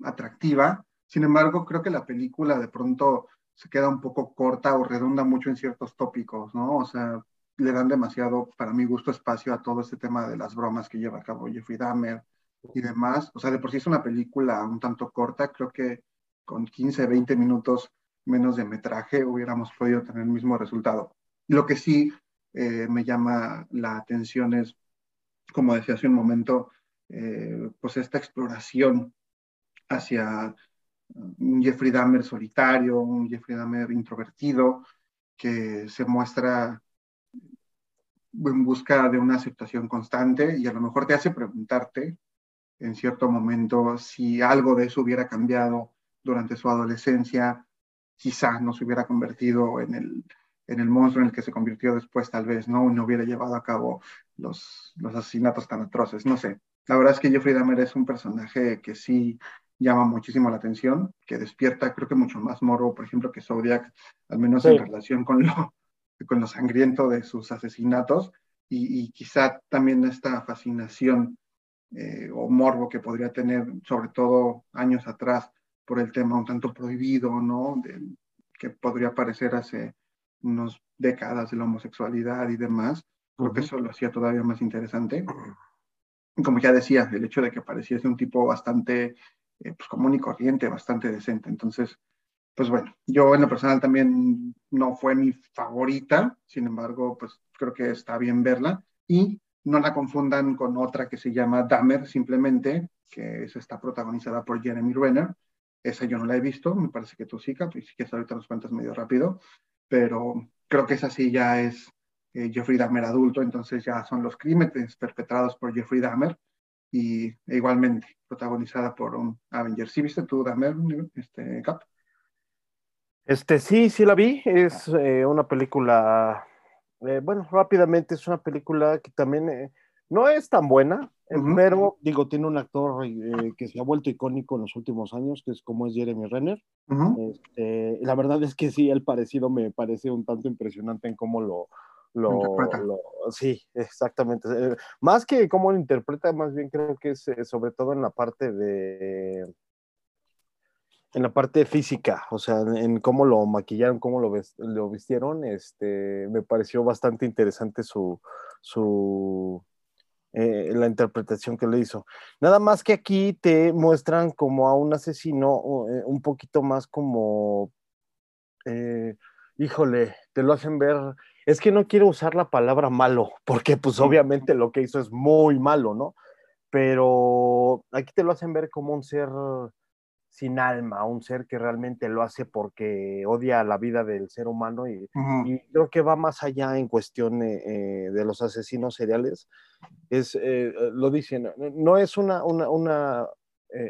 atractiva. Sin embargo, creo que la película de pronto se queda un poco corta o redunda mucho en ciertos tópicos, ¿no? O sea, le dan demasiado, para mi gusto, espacio a todo este tema de las bromas que lleva a cabo Jeffrey Dahmer y demás. O sea, de por sí es una película un tanto corta, creo que con 15, 20 minutos menos de metraje hubiéramos podido tener el mismo resultado. Lo que sí eh, me llama la atención es, como decía hace un momento, eh, pues esta exploración hacia un Jeffrey Dahmer solitario, un Jeffrey Dahmer introvertido, que se muestra en busca de una aceptación constante y a lo mejor te hace preguntarte en cierto momento si algo de eso hubiera cambiado durante su adolescencia, quizá no se hubiera convertido en el, en el monstruo en el que se convirtió después, tal vez, ¿no? No hubiera llevado a cabo los, los asesinatos tan atroces, no sé. La verdad es que Jeffrey Dahmer es un personaje que sí llama muchísimo la atención, que despierta, creo que mucho más morbo, por ejemplo, que Zodiac, al menos en relación con lo, con lo sangriento de sus asesinatos, y, quizá también esta fascinación eh, o morbo que podría tener, sobre todo años atrás, por el tema un tanto prohibido, ¿no? De, que podría aparecer hace unas décadas de la homosexualidad y demás. Creo que eso lo hacía todavía más interesante. Como ya decía, el hecho de que pareciese un tipo bastante eh, pues, común y corriente, bastante decente. Entonces, pues bueno, yo en lo personal también no fue mi favorita, sin embargo, pues creo que está bien verla y no la confundan con otra que se llama Dahmer, simplemente, que es, está protagonizada por Jeremy Renner. Esa yo no la he visto, me parece que tú sí, y si quieres ahorita nos cuentas medio rápido, pero creo que esa sí ya es eh, Jeffrey Dahmer adulto, entonces ya son los crímenes perpetrados por Jeffrey Dahmer, y igualmente protagonizada por un Avenger. ¿Sí viste tú Dahmer, este, Cap? Este, sí, sí la vi. Es eh, una película, eh, bueno, rápidamente es una película que también eh, no es tan buena, pero digo, tiene un actor que se ha vuelto icónico en los últimos años, que es como es Jeremy Renner. Este, la verdad es que sí, el parecido me parece un tanto impresionante en cómo lo, lo, sí, exactamente. Más que cómo lo interpreta, más bien creo que es sobre todo en la parte de en la parte física, o sea, en cómo lo maquillaron, cómo lo, lo vistieron, este, me pareció bastante interesante su, su eh, la interpretación que le hizo. Nada más que aquí te muestran como a un asesino eh, un poquito más como, eh, híjole, te lo hacen ver, es que no quiero usar la palabra malo, porque pues obviamente lo que hizo es muy malo, ¿no? Pero aquí te lo hacen ver como un ser sin alma, un ser que realmente lo hace porque odia la vida del ser humano y, creo que va más allá en cuestión eh, eh, de los asesinos seriales. Es, eh, lo dicen, no es una, una,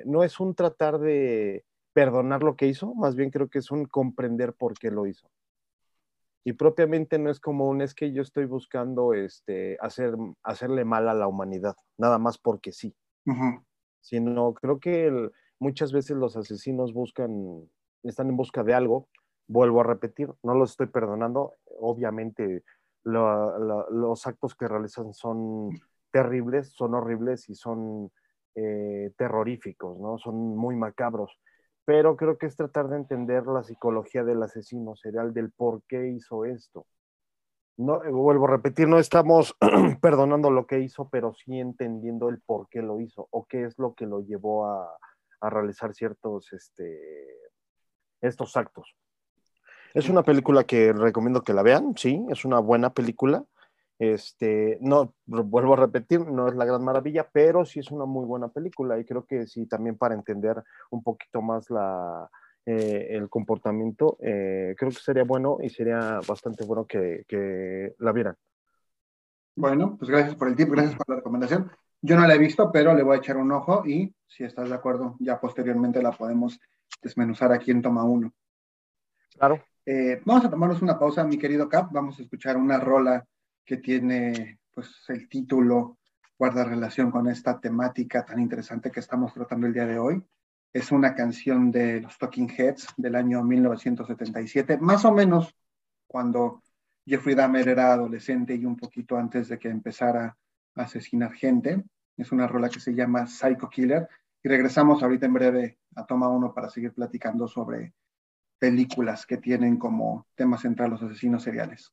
no es un tratar de perdonar lo que hizo, más bien creo que es un comprender por qué lo hizo. Y propiamente no es como un es que yo estoy buscando este, hacer, hacerle mal a la humanidad, nada más porque sí. Sino creo que el, muchas veces los asesinos buscan, están en busca de algo, vuelvo a repetir, no los estoy perdonando, obviamente los actos que realizan son terribles, son horribles y son eh, terroríficos, ¿no? Son muy macabros, pero creo que es tratar de entender la psicología del asesino serial, del por qué hizo esto. No, vuelvo a repetir, no estamos perdonando lo que hizo, pero sí entendiendo el por qué lo hizo o qué es lo que lo llevó a, a realizar ciertos, este, estos actos. Es una película que recomiendo que la vean, sí, es una buena película. Este, no, vuelvo a repetir, no es la gran maravilla, pero sí es una muy buena película y creo que sí, también para entender un poquito más la, eh, el comportamiento, eh, creo que sería bueno y sería bastante bueno que, que la vieran. Bueno, pues gracias por el tiempo, gracias por la recomendación. Yo no la he visto, pero le voy a echar un ojo y si estás de acuerdo, ya posteriormente la podemos desmenuzar aquí en Toma 1. Claro. Eh, vamos a tomarnos una pausa, mi querido Cap. Vamos a escuchar una rola que tiene pues el título guarda relación con esta temática tan interesante que estamos tratando el día de hoy. Es una canción de los Talking Heads del año 1977, más o menos cuando Jeffrey Dahmer era adolescente y un poquito antes de que empezara a asesinar gente. Es una rola que se llama Psycho Killer. Y regresamos ahorita en breve a Toma 1 para seguir platicando sobre películas que tienen como tema central los asesinos seriales.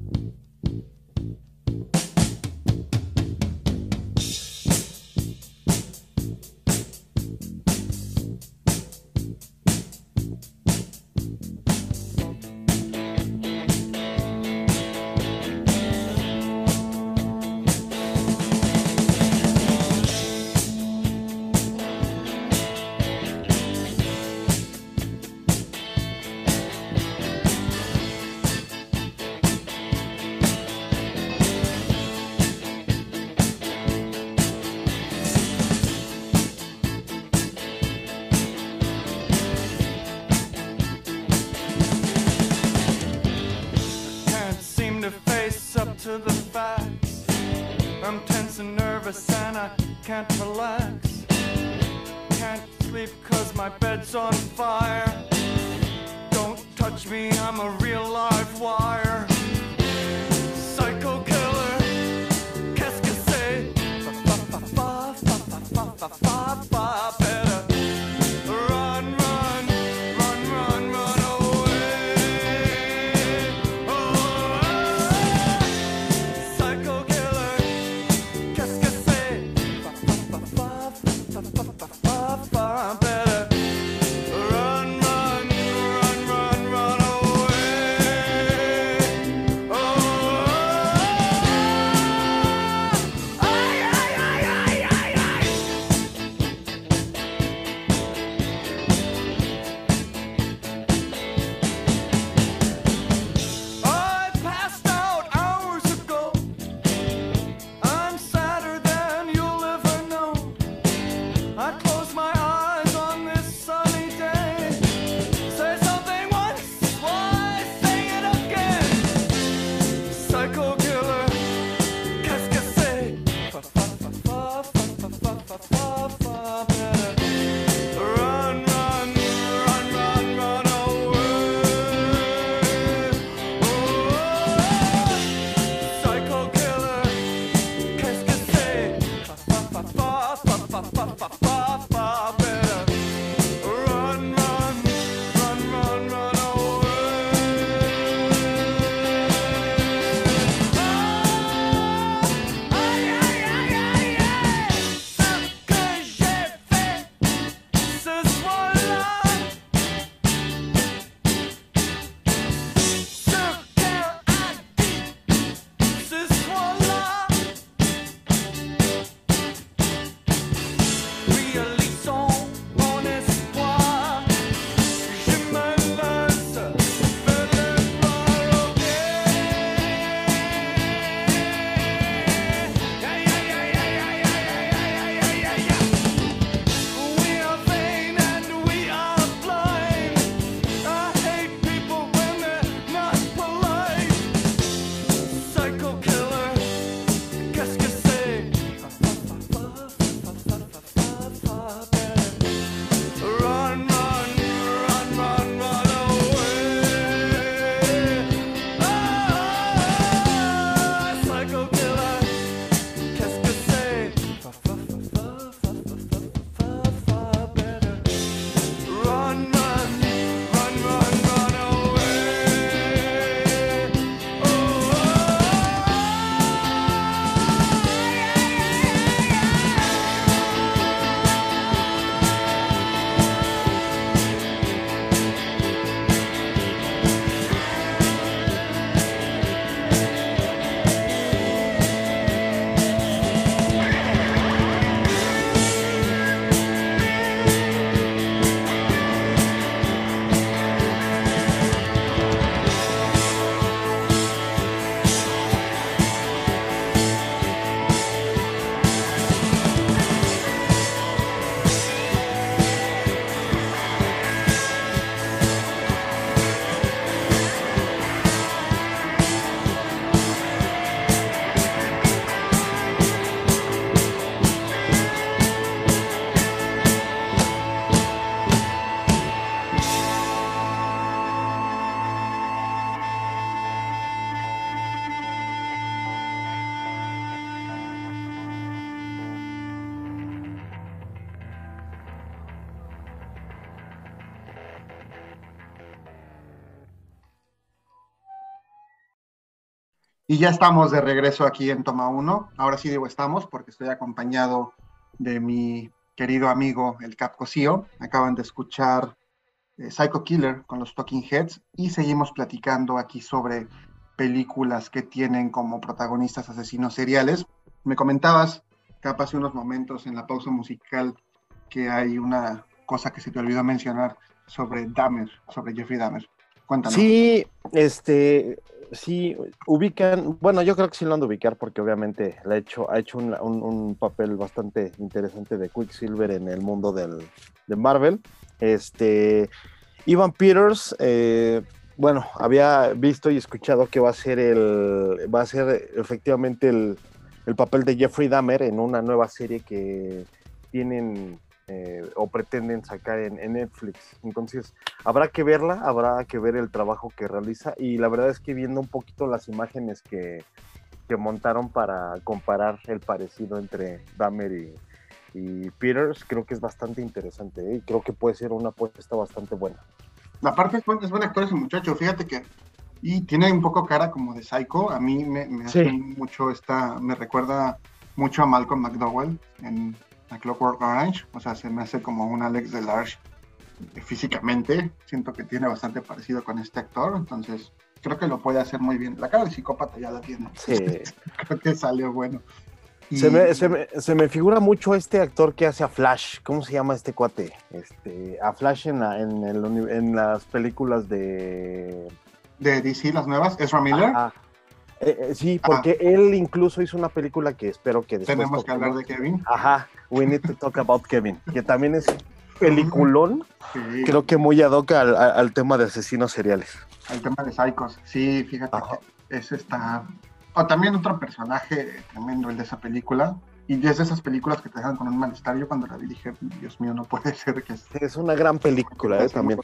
can't relax. Can't sleep cause my bed's on fire. Don't touch me, I'm a real live wire. Y ya estamos de regreso aquí en Toma 1. Ahora sí digo estamos porque estoy acompañado de mi querido amigo el Cap Cosío. Acaban de escuchar eh, Psycho Killer con los Talking Heads y seguimos platicando aquí sobre películas que tienen como protagonistas asesinos seriales. Me comentabas, Cap, hace unos momentos en la pausa musical que hay una cosa que se te olvidó mencionar sobre Dahmer, sobre Jeffrey Dahmer. Cuéntanos. Sí, este, sí ubican, bueno, yo creo que sí lo han de ubicar porque obviamente ha hecho, ha hecho un, papel bastante interesante de Quicksilver en el mundo del, de Marvel. Este, Ivan Peters, eh, bueno, había visto y escuchado que va a ser el, va a ser efectivamente el, el papel de Jeffrey Dahmer en una nueva serie que tienen eh, o pretenden sacar en, Netflix. Entonces, habrá que verla, habrá que ver el trabajo que realiza y la verdad es que viendo un poquito las imágenes que, montaron para comparar el parecido entre Dahmer y, Peters, creo que es bastante interesante ¿eh? y creo que puede ser una apuesta bastante buena. Aparte es buen, es buen actor ese muchacho, fíjate que y tiene un poco cara como de psycho. A mí me, hace mucho esta, me recuerda mucho a Malcolm McDowell en a Clockwork Orange, o sea, se me hace como un Alex Delarge físicamente, siento que tiene bastante parecido con este actor, entonces creo que lo puede hacer muy bien. La cara de psicópata ya la tiene. Sí. creo que salió bueno. Se, me, se, me, figura mucho este actor que hace a Flash. ¿Cómo se llama este cuate? Este, a Flash en, en, el, en las películas de... De DC, las nuevas, Ezra Miller. Eh, eh, sí, porque él incluso hizo una película que espero que después... Tenemos que hablar de Kevin. Ajá, We Need to Talk About Kevin, que también es peliculón, creo que muy ad hoc al, tema de asesinos seriales. Al tema de psicos, sí, fíjate que es esta... O también otro personaje tremendo el de esa película, y es de esas películas que te dejan con un malestar. Yo cuando la vi dije, Dios mío, no puede ser que... Es una gran película, ¿eh? También.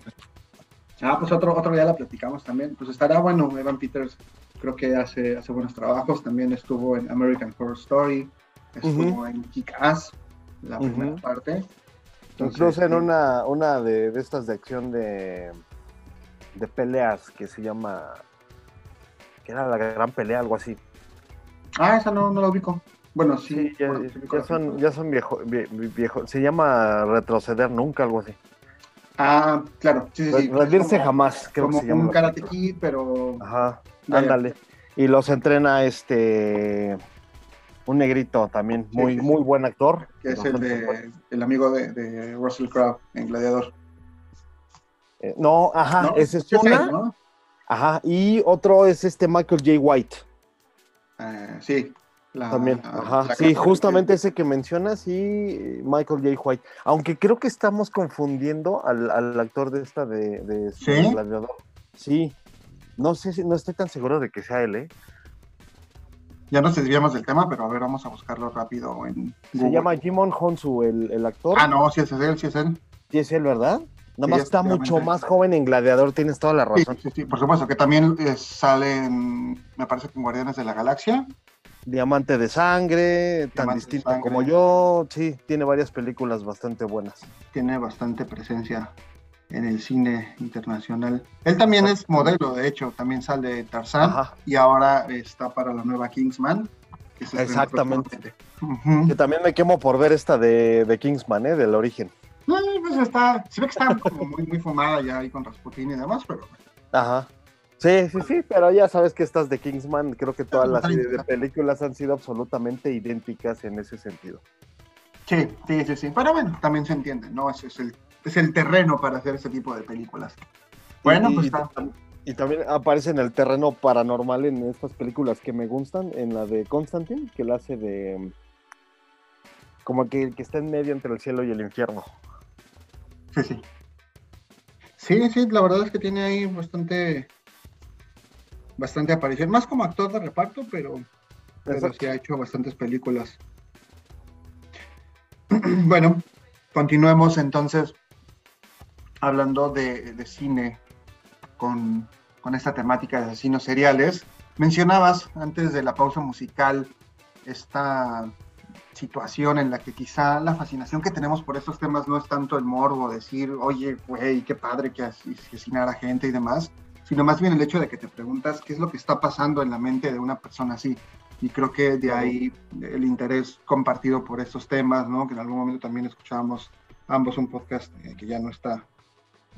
Ah, pues otro, otro día la platicamos también. Pues estará bueno, Evan Peters creo que hace, hace buenos trabajos. También estuvo en American Horror Story, estuvo en Kick-Ass, la primera parte. Incluso en una, una de, estas de acción de, de peleas que se llama. que era la gran pelea, algo así. Ah, esa no, no la ubico. Bueno, sí. ya, son, ya son viejo, viejo, Se llama Retroceder Nunca, algo así. Ah, claro. Sí, sí, Rendirse jamás, creo como que se llama. un Karate Kid, pero. Ajá. Ándale. Y los entrena este un negrito también, muy, muy buen actor. Que es el, de, el amigo de, Russell Crowe en Gladiador. Eh, no, ajá, ese es una. Ajá, y otro es este Michael J. White. Eh, sí. también, ajá, sí, justamente ese que mencionas y Michael J. White. Aunque creo que estamos confundiendo al, actor de esta de, de, Gladiador. Sí, no sé si, no estoy tan seguro de que sea él, ¿eh? Ya nos desviamos del tema, pero a ver, vamos a buscarlo rápido en Se llama Jimon Honsu, el, el, actor. Ah, no, sí es él, sí es él. Sí es él, ¿verdad? Nada más está mucho más joven en Gladiador, tienes toda la razón. Sí, sí, sí por supuesto, que también eh, sale en, me parece que en Guardianes de la Galaxia. Diamante de sangre, tan distinto como yo, sí, tiene varias películas bastante buenas. Tiene bastante presencia en el cine internacional. Él también es modelo, de hecho, también sale Tarzán y ahora está para la nueva Kingsman. Exactamente. Que también me quemo por ver esta de, Kingsman, ¿eh? Del origen. No, pues está, se ve que está como muy, muy fumada ya ahí con Rasputin y demás, pero... Ajá. Sí, sí, sí, pero ya sabes que estas de Kingsman, creo que todas las de películas han sido absolutamente idénticas en ese sentido. Sí, sí, sí, sí. Pero bueno, también se entiende, ¿no? Ese es el es el terreno para hacer ese tipo de películas. Bueno, pues está. Y también aparece en el terreno paranormal en estas películas que me gustan, en la de Constantine, que la hace de. como que, que está en medio entre el cielo y el infierno. Sí, sí. Sí, sí, la verdad es que tiene ahí bastante. bastante aparición. Más como actor de reparto, pero. pero sí ha hecho bastantes películas. bueno, continuemos entonces hablando de, cine con, esta temática de asesinos seriales. Mencionabas antes de la pausa musical esta situación en la que quizá la fascinación que tenemos por estos temas no es tanto el morbo, decir, oye, güey, qué padre que asesinar a gente y demás, sino más bien el hecho de que te preguntas qué es lo que está pasando en la mente de una persona así. Y creo que de ahí el interés compartido por estos temas, ¿no? Que en algún momento también escuchábamos ambos un podcast eh, que ya no está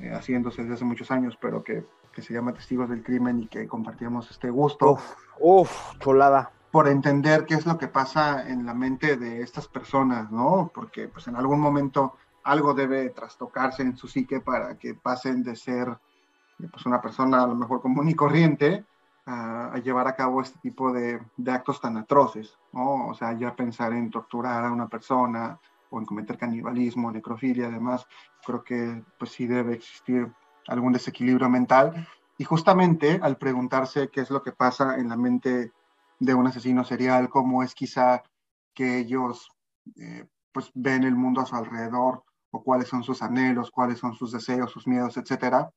eh, haciéndose desde hace muchos años, pero que, que, se llama Testigos del Crimen y que compartíamos este gusto. Uf, uf, cholada. Por entender qué es lo que pasa en la mente de estas personas, ¿no? Porque pues en algún momento algo debe trastocarse en su psique para que pasen de ser eh, pues, una persona a lo mejor común y corriente a, a llevar a cabo este tipo de, de, actos tan atroces, ¿no? O sea, ya pensar en torturar a una persona o en cometer canibalismo, necrofilia, además, creo que pues sí debe existir algún desequilibrio mental. Y justamente al preguntarse qué es lo que pasa en la mente de un asesino serial, cómo es quizá que ellos eh, pues ven el mundo a su alrededor o cuáles son sus anhelos, cuáles son sus deseos, sus miedos, etcétera,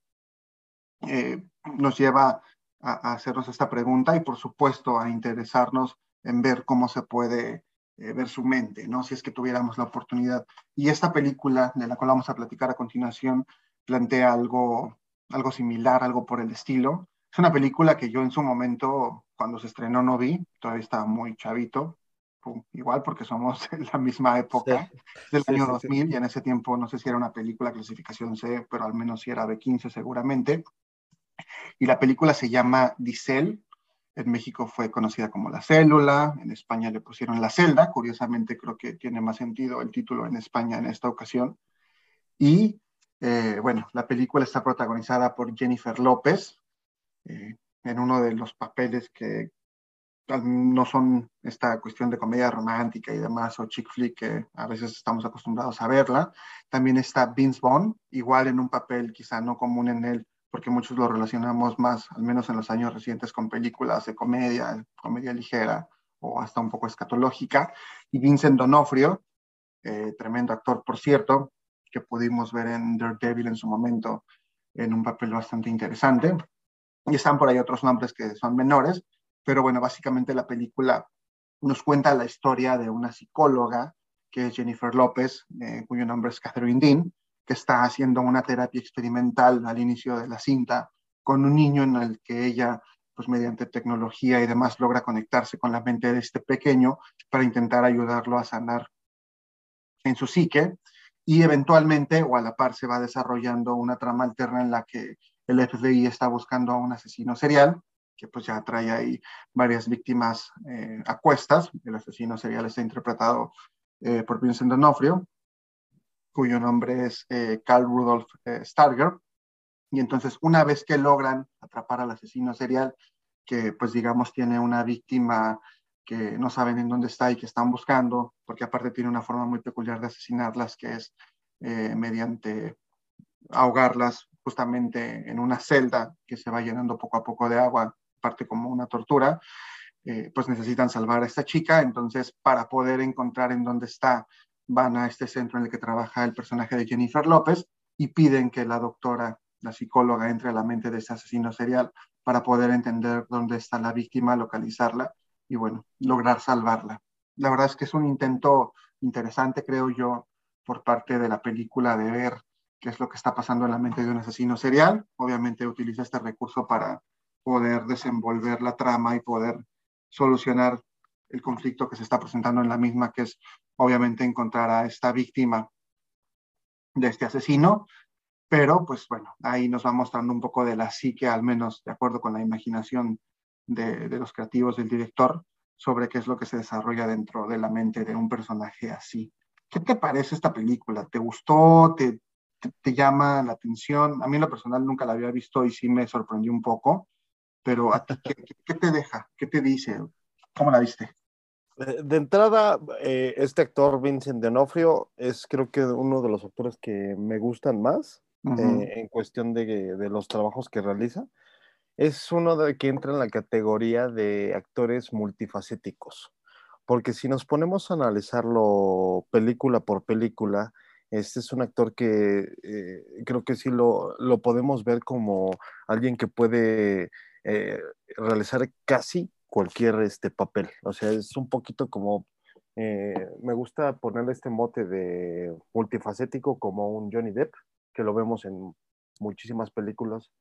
eh, nos lleva a, a, hacernos esta pregunta y por supuesto a interesarnos en ver cómo se puede eh, ver su mente, ¿no? Si es que tuviéramos la oportunidad. Y esta película, de la cual vamos a platicar a continuación, plantea algo, algo similar, algo por el estilo. Es una película que yo en su momento, cuando se estrenó, no vi, todavía estaba muy chavito, igual porque somos en la misma época, sí. del año sí, 2000, sí. y en ese tiempo no sé si era una película clasificación C, pero al menos si era B15 seguramente. Y la película se llama Dicel, en México fue conocida como La Célula, en España le pusieron La Celda, curiosamente creo que tiene más sentido el título en España en esta ocasión. Y eh, bueno, la película está protagonizada por Jennifer López, eh, en uno de los papeles que no son esta cuestión de comedia romántica y demás, o chick flick que a veces estamos acostumbrados a verla. También está Vince Vaughn, igual en un papel quizá no común en él, porque muchos lo relacionamos más, al menos en los años recientes, con películas de comedia, comedia ligera o hasta un poco escatológica. Y Vincent Donofrio, eh, tremendo actor, por cierto, que pudimos ver en Daredevil en su momento, en un papel bastante interesante. Y están por ahí otros nombres que son menores, pero bueno, básicamente la película nos cuenta la historia de una psicóloga, que es Jennifer López, eh, cuyo nombre es Catherine Dean, que está haciendo una terapia experimental al inicio de la cinta con un niño en el que ella, pues mediante tecnología y demás, logra conectarse con la mente de este pequeño para intentar ayudarlo a sanar en su psique y eventualmente o a la par se va desarrollando una trama alterna en la que el FBI está buscando a un asesino serial que pues ya trae ahí varias víctimas eh, a cuestas. El asesino serial está interpretado eh, por Vincent D'Onofrio, cuyo nombre es eh, Carl Rudolf eh, Starger. Y entonces, una vez que logran atrapar al asesino serial, que pues digamos tiene una víctima que no saben en dónde está y que están buscando, porque aparte tiene una forma muy peculiar de asesinarlas, que es eh, mediante ahogarlas justamente en una celda que se va llenando poco a poco de agua, parte como una tortura, eh, pues necesitan salvar a esta chica, entonces para poder encontrar en dónde está van a este centro en el que trabaja el personaje de Jennifer López y piden que la doctora, la psicóloga, entre a la mente de ese asesino serial para poder entender dónde está la víctima, localizarla y, bueno, lograr salvarla. La verdad es que es un intento interesante, creo yo, por parte de la película de ver qué es lo que está pasando en la mente de un asesino serial. Obviamente utiliza este recurso para poder desenvolver la trama y poder solucionar el conflicto que se está presentando en la misma, que es obviamente encontrar a esta víctima de este asesino, pero pues bueno, ahí nos va mostrando un poco de la psique, al menos de acuerdo con la imaginación de, de los creativos del director, sobre qué es lo que se desarrolla dentro de la mente de un personaje así. ¿Qué te parece esta película? ¿Te gustó? ¿Te, te, llama la atención? A mí en lo personal nunca la había visto y sí me sorprendió un poco, pero ¿a ti qué te deja? ¿Qué te dice? ¿Cómo la viste? De entrada, eh, este actor Vincent D'Onofrio es creo que uno de los actores que me gustan más uh -huh. eh, en cuestión de, de, los trabajos que realiza. Es uno de que entra en la categoría de actores multifacéticos, porque si nos ponemos a analizarlo película por película, este es un actor que eh, creo que sí lo, lo, podemos ver como alguien que puede eh, realizar casi cualquier este papel. O sea, es un poquito como, eh, me gusta ponerle este mote de multifacético como un Johnny Depp, que lo vemos en muchísimas películas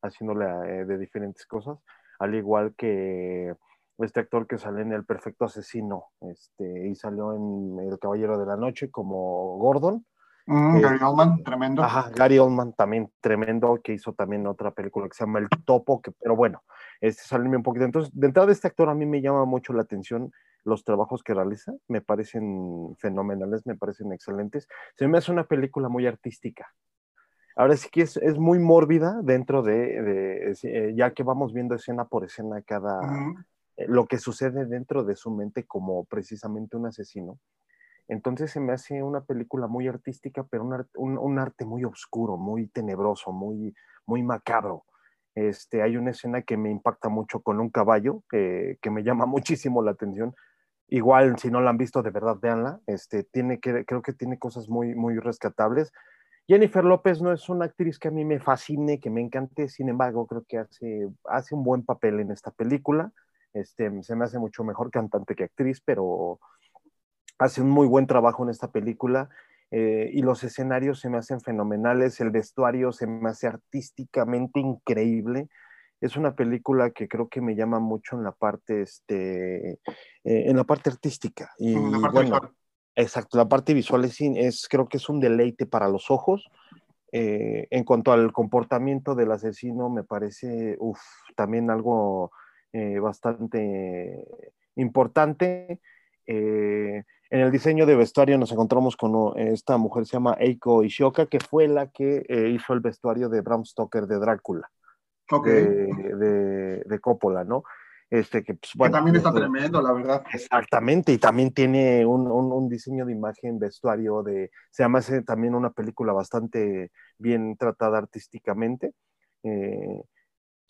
haciéndole eh, de diferentes cosas, al igual que este actor que sale en El Perfecto Asesino, este, y salió en El Caballero de la Noche como Gordon. Mm, Gary Oldman, tremendo. Ajá, Gary Oldman también tremendo, que hizo también otra película que se llama El Topo, que, pero bueno, este salió un poquito. Entonces, de entrada, este actor a mí me llama mucho la atención los trabajos que realiza, me parecen fenomenales, me parecen excelentes. Se me hace una película muy artística. Ahora sí que es, es muy mórbida dentro de, de eh, ya que vamos viendo escena por escena cada, eh, lo que sucede dentro de su mente como precisamente un asesino. Entonces se me hace una película muy artística, pero un, un, arte muy oscuro, muy tenebroso, muy, muy macabro. Este, hay una escena que me impacta mucho con un caballo, que me llama muchísimo la atención. Igual, si no la han visto, de verdad, véanla. Este, tiene que, creo que tiene cosas muy, muy rescatables. Jennifer López no es una actriz que a mí me fascine, que me encante, sin embargo, creo que hace, hace un buen papel en esta película. Este, se me hace mucho mejor cantante que actriz, pero hace un muy buen trabajo en esta película. Eh, y los escenarios se me hacen fenomenales, el vestuario se me hace artísticamente increíble. Es una película que creo que me llama mucho en la parte, este, eh, en la parte artística. Y bueno, exacto, la parte visual es, es, creo que es un deleite para los ojos. Eh, en cuanto al comportamiento del asesino, me parece uf, también algo eh, bastante importante. Eh, en el diseño de vestuario nos encontramos con esta mujer, se llama Eiko Ishioka, que fue la que eh, hizo el vestuario de Bram Stoker de Drácula, de, de, Coppola, ¿no? Este, que, pues, bueno, también está tremendo, la verdad. Exactamente, y también tiene un, un, diseño de imagen, vestuario, de, se llama también una película bastante bien tratada artísticamente. Eh,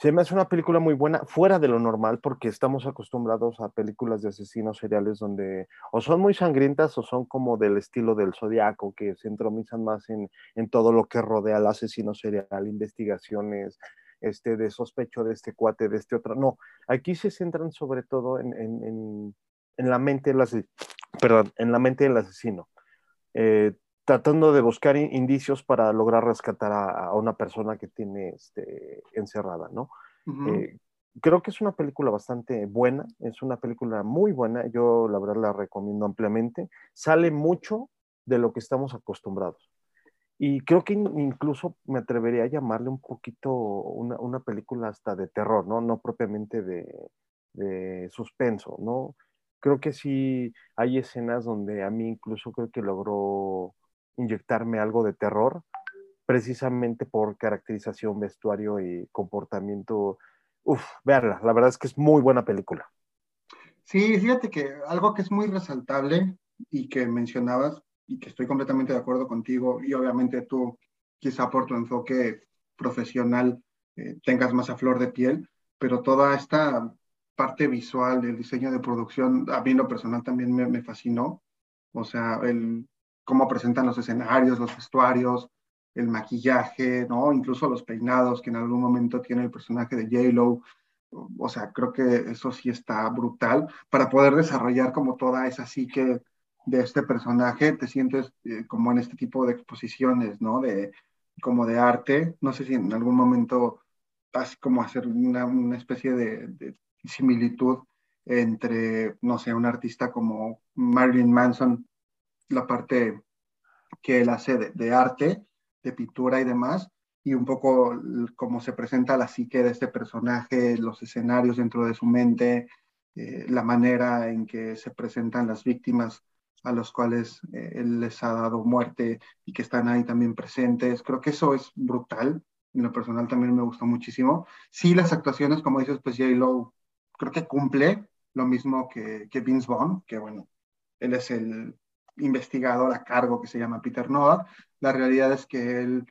se me hace una película muy buena, fuera de lo normal, porque estamos acostumbrados a películas de asesinos seriales donde o son muy sangrientas o son como del estilo del zodiaco, que se entromizan más en, en todo lo que rodea al asesino serial, investigaciones, este, de sospecho de este cuate, de este otro. No, aquí se centran sobre todo en, en, en, la mente del perdón, en la mente del asesino. Eh, tratando de buscar indicios para lograr rescatar a, una persona que tiene este, encerrada, ¿no? Eh, creo que es una película bastante buena, es una película muy buena, yo la verdad la recomiendo ampliamente, sale mucho de lo que estamos acostumbrados. Y creo que incluso me atrevería a llamarle un poquito una, una película hasta de terror, ¿no? No propiamente de, de suspenso, ¿no? Creo que sí hay escenas donde a mí incluso creo que logró inyectarme algo de terror, precisamente por caracterización, vestuario y comportamiento. Uf, verla, la verdad es que es muy buena película. Sí, fíjate que algo que es muy resaltable y que mencionabas y que estoy completamente de acuerdo contigo y obviamente tú quizá por tu enfoque profesional eh, tengas más a flor de piel, pero toda esta parte visual del diseño de producción a mí lo personal también me, me fascinó. O sea, el, cómo presentan los escenarios, los vestuarios, el maquillaje, ¿no? Incluso los peinados que en algún momento tiene el personaje de J-Lo. O sea, creo que eso sí está brutal para poder desarrollar como toda esa psique de este personaje. Te sientes eh, como en este tipo de exposiciones, ¿no? De, como de arte. No sé si en algún momento así como hacer una, especie de, de similitud entre, no sé, un artista como Marilyn Manson la parte que él hace de, arte, de pintura y demás, y un poco cómo se presenta la psique de este personaje, los escenarios dentro de su mente, eh, la manera en que se presentan las víctimas a los cuales eh, él les ha dado muerte y que están ahí también presentes. Creo que eso es brutal. En lo personal también me gustó muchísimo. Sí, las actuaciones, como dices, pues J-Lo creo que cumple lo mismo que, que Vince Vaughn, que bueno, él es el, investigador a cargo que se llama Peter Noah. La realidad es que él,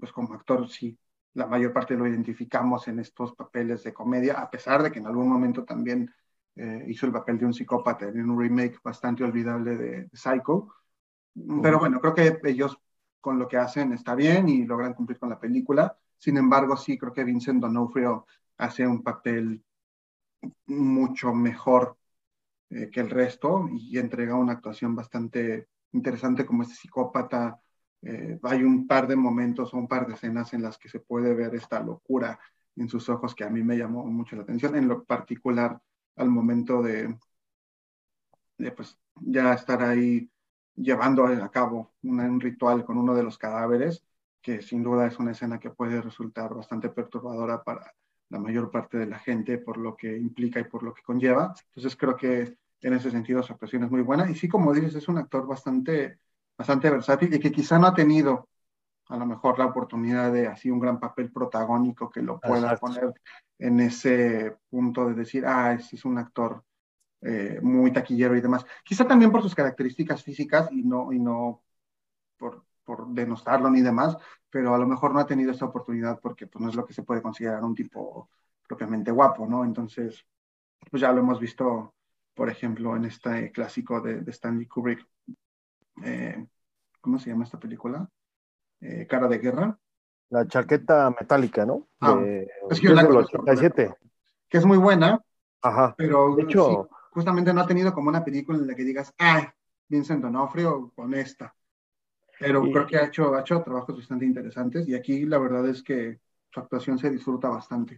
pues como actor, sí, la mayor parte lo identificamos en estos papeles de comedia, a pesar de que en algún momento también eh, hizo el papel de un psicópata en un remake bastante olvidable de, Psycho. Pero bueno, creo que ellos con lo que hacen está bien y logran cumplir con la película. Sin embargo, sí, creo que Vincent D'Onofrio hace un papel mucho mejor eh, que el resto y entrega una actuación bastante interesante como este psicópata eh, hay un par de momentos o un par de escenas en las que se puede ver esta locura en sus ojos que a mí me llamó mucho la atención, en lo particular al momento de, pues ya estar ahí llevando a cabo un, ritual con uno de los cadáveres, que sin duda es una escena que puede resultar bastante perturbadora para la mayor parte de la gente por lo que implica y por lo que conlleva. Entonces creo que en ese sentido su actuación es muy buena. Y sí, como dices, es un actor bastante, bastante versátil y que quizá no ha tenido a lo mejor la oportunidad de así un gran papel protagónico que lo pueda poner en ese punto de decir, ah, ese es un actor eh, muy taquillero y demás. Quizá también por sus características físicas y no, y no por, por denostarlo ni demás, pero a lo mejor no ha tenido esa oportunidad porque pues, no es lo que se puede considerar un tipo propiamente guapo, ¿no? Entonces, pues ya lo hemos visto, por ejemplo, en este clásico de, de Stanley Kubrick. Eh, ¿Cómo se llama esta película? Eh, Cara de Guerra. La chaqueta metálica, ¿no? Ah, es que, la 87. que es muy buena, Ajá. pero de hecho, justamente no ha tenido como una película en la que digas, ay, Vincent Donofrio con esta. Pero creo que ha hecho, ha hecho trabajos bastante interesantes y aquí la verdad es que su actuación se disfruta bastante.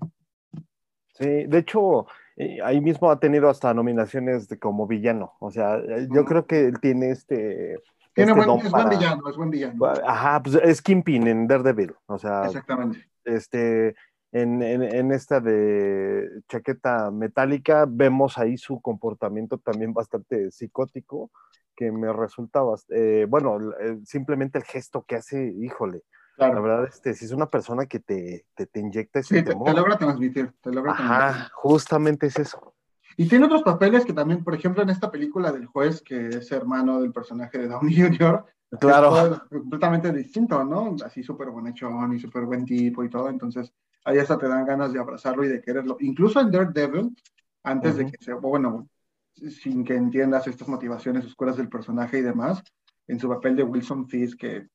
Sí, de hecho, eh, ahí mismo ha tenido hasta nominaciones de como villano. O sea, yo creo que él tiene este. Tiene este buen, es buen villano, es buen villano. Ajá, pues es Kimpin en Daredevil. O sea, exactamente. Este, en, en, esta de chaqueta metálica vemos ahí su comportamiento también bastante psicótico, que me resulta, eh, bueno, simplemente el gesto que hace, híjole, la verdad, este, si es una persona que te, te, te inyecta ese sí, Te, logra transmitir, te logra Ajá, justamente es eso. Y tiene otros papeles que también, por ejemplo, en esta película del juez, que es hermano del personaje de Downey Jr., claro. es completamente distinto, ¿no? Así súper bonachón y súper buen tipo y todo, entonces ahí hasta te dan ganas de abrazarlo y de quererlo. Incluso en Daredevil, antes de que se, bueno, sin que entiendas estas motivaciones oscuras del personaje y demás, en su papel de Wilson Fisk, que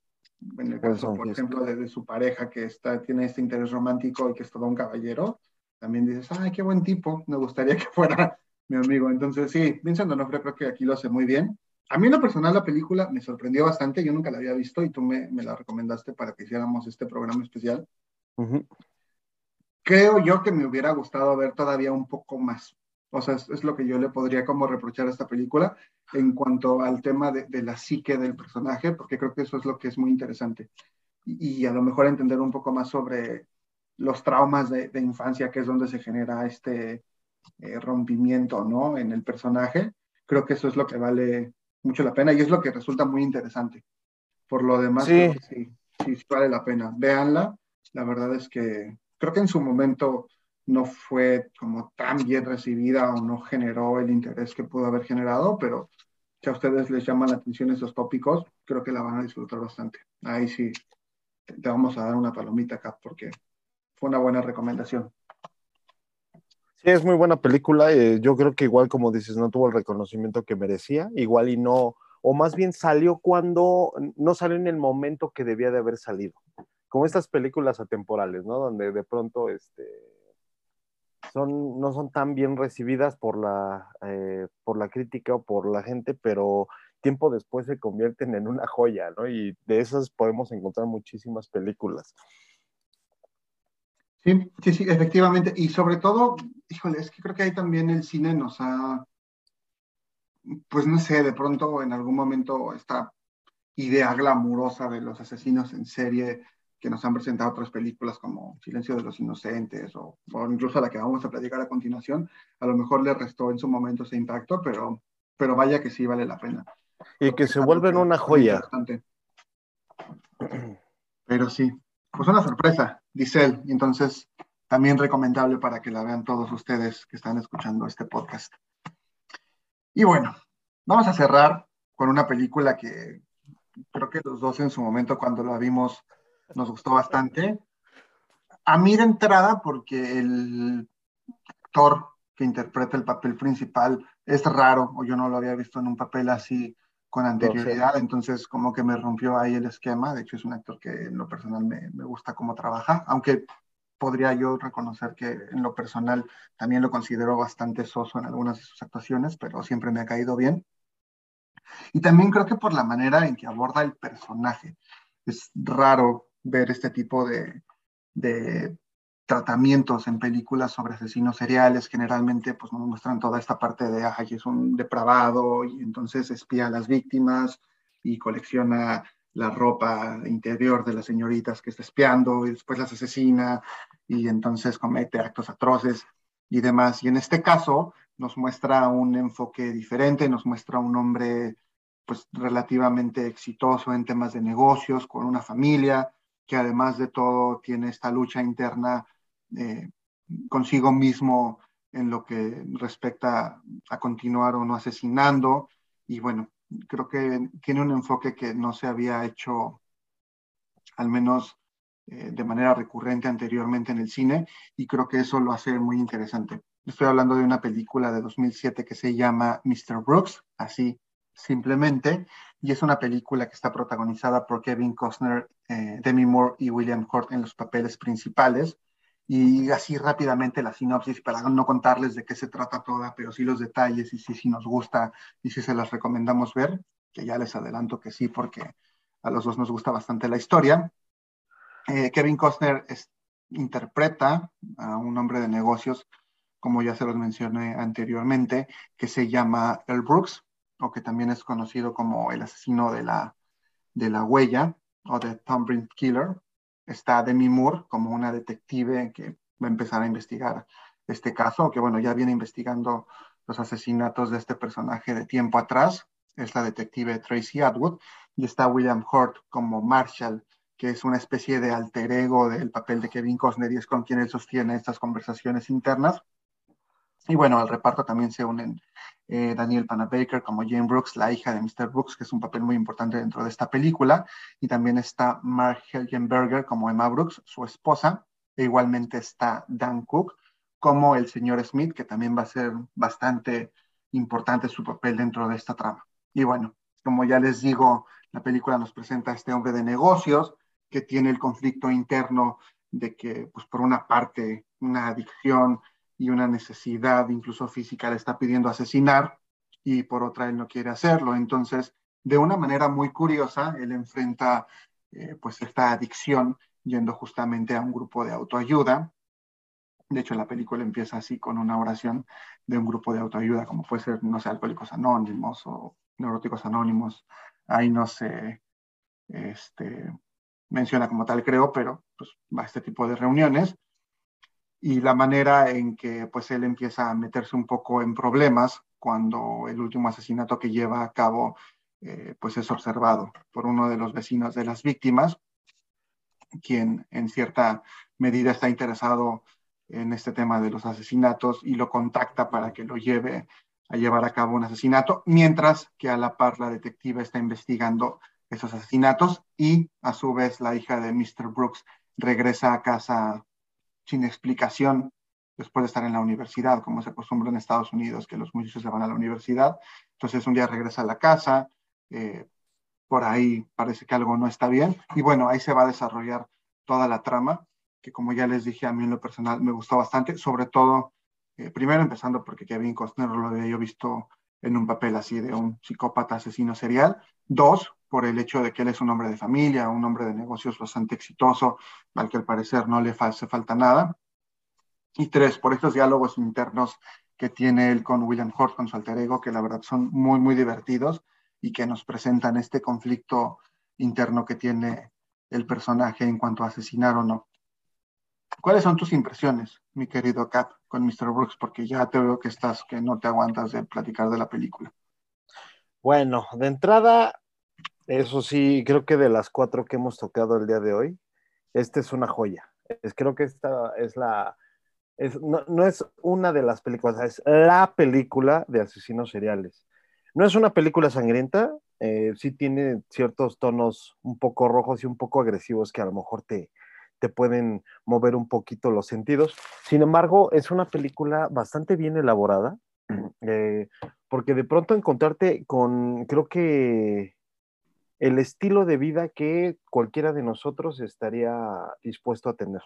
en el caso, por ejemplo, de, su pareja que está, tiene este interés romántico y que es todo un caballero, también dices, ay, qué buen tipo, me gustaría que fuera mi amigo. Entonces, sí, Vincent D'Onofrio creo que aquí lo hace muy bien. A mí en lo personal la película me sorprendió bastante, yo nunca la había visto y tú me, me la recomendaste para que hiciéramos este programa especial. Creo yo que me hubiera gustado ver todavía un poco más. O sea, es, lo que yo le podría como reprochar a esta película en cuanto al tema de, de, la psique del personaje, porque creo que eso es lo que es muy interesante. Y, y a lo mejor entender un poco más sobre los traumas de, de infancia, que es donde se genera este eh, rompimiento, ¿no? En el personaje. Creo que eso es lo que vale mucho la pena y es lo que resulta muy interesante. Por lo demás, sí, sí, sí vale la pena. Véanla. La verdad es que creo que en su momento no fue como tan bien recibida o no generó el interés que pudo haber generado, pero si a ustedes les llaman la atención esos tópicos, creo que la van a disfrutar bastante. Ahí sí, te vamos a dar una palomita acá porque fue una buena recomendación. Sí, es muy buena película. Eh, yo creo que igual, como dices, no tuvo el reconocimiento que merecía, igual y no, o más bien salió cuando, no salió en el momento que debía de haber salido como estas películas atemporales, ¿no? Donde de pronto este, son, no son tan bien recibidas por la, eh, por la crítica o por la gente, pero tiempo después se convierten en una joya, ¿no? Y de esas podemos encontrar muchísimas películas. Sí, sí, sí, efectivamente. Y sobre todo, híjole, es que creo que hay también el cine nos ha, pues no sé, de pronto en algún momento esta idea glamurosa de los asesinos en serie que nos han presentado otras películas como Silencio de los Inocentes o, incluso la que vamos a platicar a continuación, a lo mejor le restó en su momento ese impacto, pero, pero vaya que sí vale la pena. Y que se vuelven una joya. Pero sí, pues una sorpresa, dice él, y entonces también recomendable para que la vean todos ustedes que están escuchando este podcast. Y bueno, vamos a cerrar con una película que creo que los dos en su momento cuando la vimos nos gustó bastante. A mí de entrada, porque el actor que interpreta el papel principal es raro, o yo no lo había visto en un papel así con anterioridad, entonces como que me rompió ahí el esquema. De hecho, es un actor que en lo personal me, me gusta cómo trabaja, aunque podría yo reconocer que en lo personal también lo considero bastante soso en algunas de sus actuaciones, pero siempre me ha caído bien. Y también creo que por la manera en que aborda el personaje es raro ver este tipo de, de tratamientos en películas sobre asesinos seriales, generalmente pues nos muestran toda esta parte de, ay, es un depravado y entonces espía a las víctimas y colecciona la ropa interior de las señoritas que está espiando y después las asesina y entonces comete actos atroces y demás. Y en este caso nos muestra un enfoque diferente, nos muestra un hombre pues relativamente exitoso en temas de negocios, con una familia, que además de todo tiene esta lucha interna eh, consigo mismo en lo que respecta a continuar o no asesinando. Y bueno, creo que tiene un enfoque que no se había hecho, al menos eh, de manera recurrente anteriormente en el cine, y creo que eso lo hace muy interesante. Estoy hablando de una película de 2007 que se llama Mr. Brooks, así simplemente, y es una película que está protagonizada por Kevin Costner, eh, Demi Moore y William Hurt en los papeles principales. Y así rápidamente la sinopsis, para no contarles de qué se trata toda, pero sí los detalles y si sí, nos gusta y si se las recomendamos ver, que ya les adelanto que sí, porque a los dos nos gusta bastante la historia. Eh, Kevin Costner interpreta a un hombre de negocios, como ya se los mencioné anteriormente, que se llama Earl Brooks, o que también es conocido como el asesino de la, de la huella, o de Thumbprint Killer. Está Demi Moore como una detective que va a empezar a investigar este caso, que bueno, ya viene investigando los asesinatos de este personaje de tiempo atrás, es la detective Tracy Atwood, y está William Hurt como Marshall, que es una especie de alter ego del papel de Kevin Costner y es con quien él sostiene estas conversaciones internas. Y bueno, al reparto también se unen eh, Daniel Panabaker como Jane Brooks, la hija de Mr. Brooks, que es un papel muy importante dentro de esta película. Y también está Mark Helgenberger como Emma Brooks, su esposa. E igualmente está Dan Cook como el señor Smith, que también va a ser bastante importante su papel dentro de esta trama. Y bueno, como ya les digo, la película nos presenta a este hombre de negocios que tiene el conflicto interno de que, pues por una parte, una adicción y una necesidad incluso física le está pidiendo asesinar y por otra él no quiere hacerlo. Entonces, de una manera muy curiosa, él enfrenta eh, pues esta adicción yendo justamente a un grupo de autoayuda. De hecho, la película empieza así con una oración de un grupo de autoayuda, como puede ser, no sé, Alcohólicos Anónimos o Neuróticos Anónimos. Ahí no se este, menciona como tal, creo, pero pues va a este tipo de reuniones y la manera en que pues él empieza a meterse un poco en problemas cuando el último asesinato que lleva a cabo eh, pues es observado por uno de los vecinos de las víctimas, quien en cierta medida está interesado en este tema de los asesinatos y lo contacta para que lo lleve a llevar a cabo un asesinato, mientras que a la par la detective está investigando esos asesinatos y a su vez la hija de Mr. Brooks regresa a casa sin explicación después de estar en la universidad, como se acostumbra en Estados Unidos, que los muchachos se van a la universidad. Entonces un día regresa a la casa, eh, por ahí parece que algo no está bien, y bueno, ahí se va a desarrollar toda la trama, que como ya les dije, a mí en lo personal me gustó bastante, sobre todo, eh, primero empezando porque Kevin Costner lo había yo visto en un papel así de un psicópata asesino serial. Dos, por el hecho de que él es un hombre de familia, un hombre de negocios bastante exitoso, al que al parecer no le hace falta nada. Y tres, por estos diálogos internos que tiene él con William Hurt, con su alter ego, que la verdad son muy, muy divertidos y que nos presentan este conflicto interno que tiene el personaje en cuanto a asesinar o no. ¿Cuáles son tus impresiones, mi querido Cap, con Mr. Brooks? Porque ya te veo que estás, que no te aguantas de platicar de la película. Bueno, de entrada, eso sí, creo que de las cuatro que hemos tocado el día de hoy, esta es una joya. Es, creo que esta es la, no, es una de las películas, es la película de asesinos seriales. No es una película sangrienta, eh, sí tiene ciertos tonos un poco rojos y un poco agresivos que a lo mejor te, te pueden mover un poquito los sentidos. Sin embargo, es una película bastante bien elaborada, eh, porque de pronto encontrarte con, creo que el estilo de vida que cualquiera de nosotros estaría dispuesto a tener.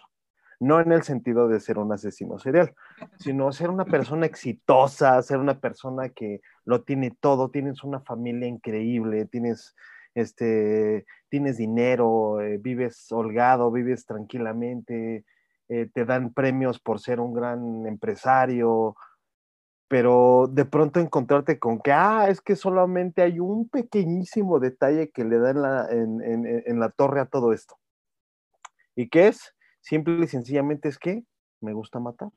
No en el sentido de ser un asesino serial, sino ser una persona exitosa, ser una persona que lo tiene todo, tienes una familia increíble, tienes este, tienes dinero, eh, vives holgado, vives tranquilamente, eh, te dan premios por ser un gran empresario, pero de pronto encontrarte con que, ah, es que solamente hay un pequeñísimo detalle que le da en la, torre a todo esto. ¿Y qué es? Simple y sencillamente es que me gusta matar.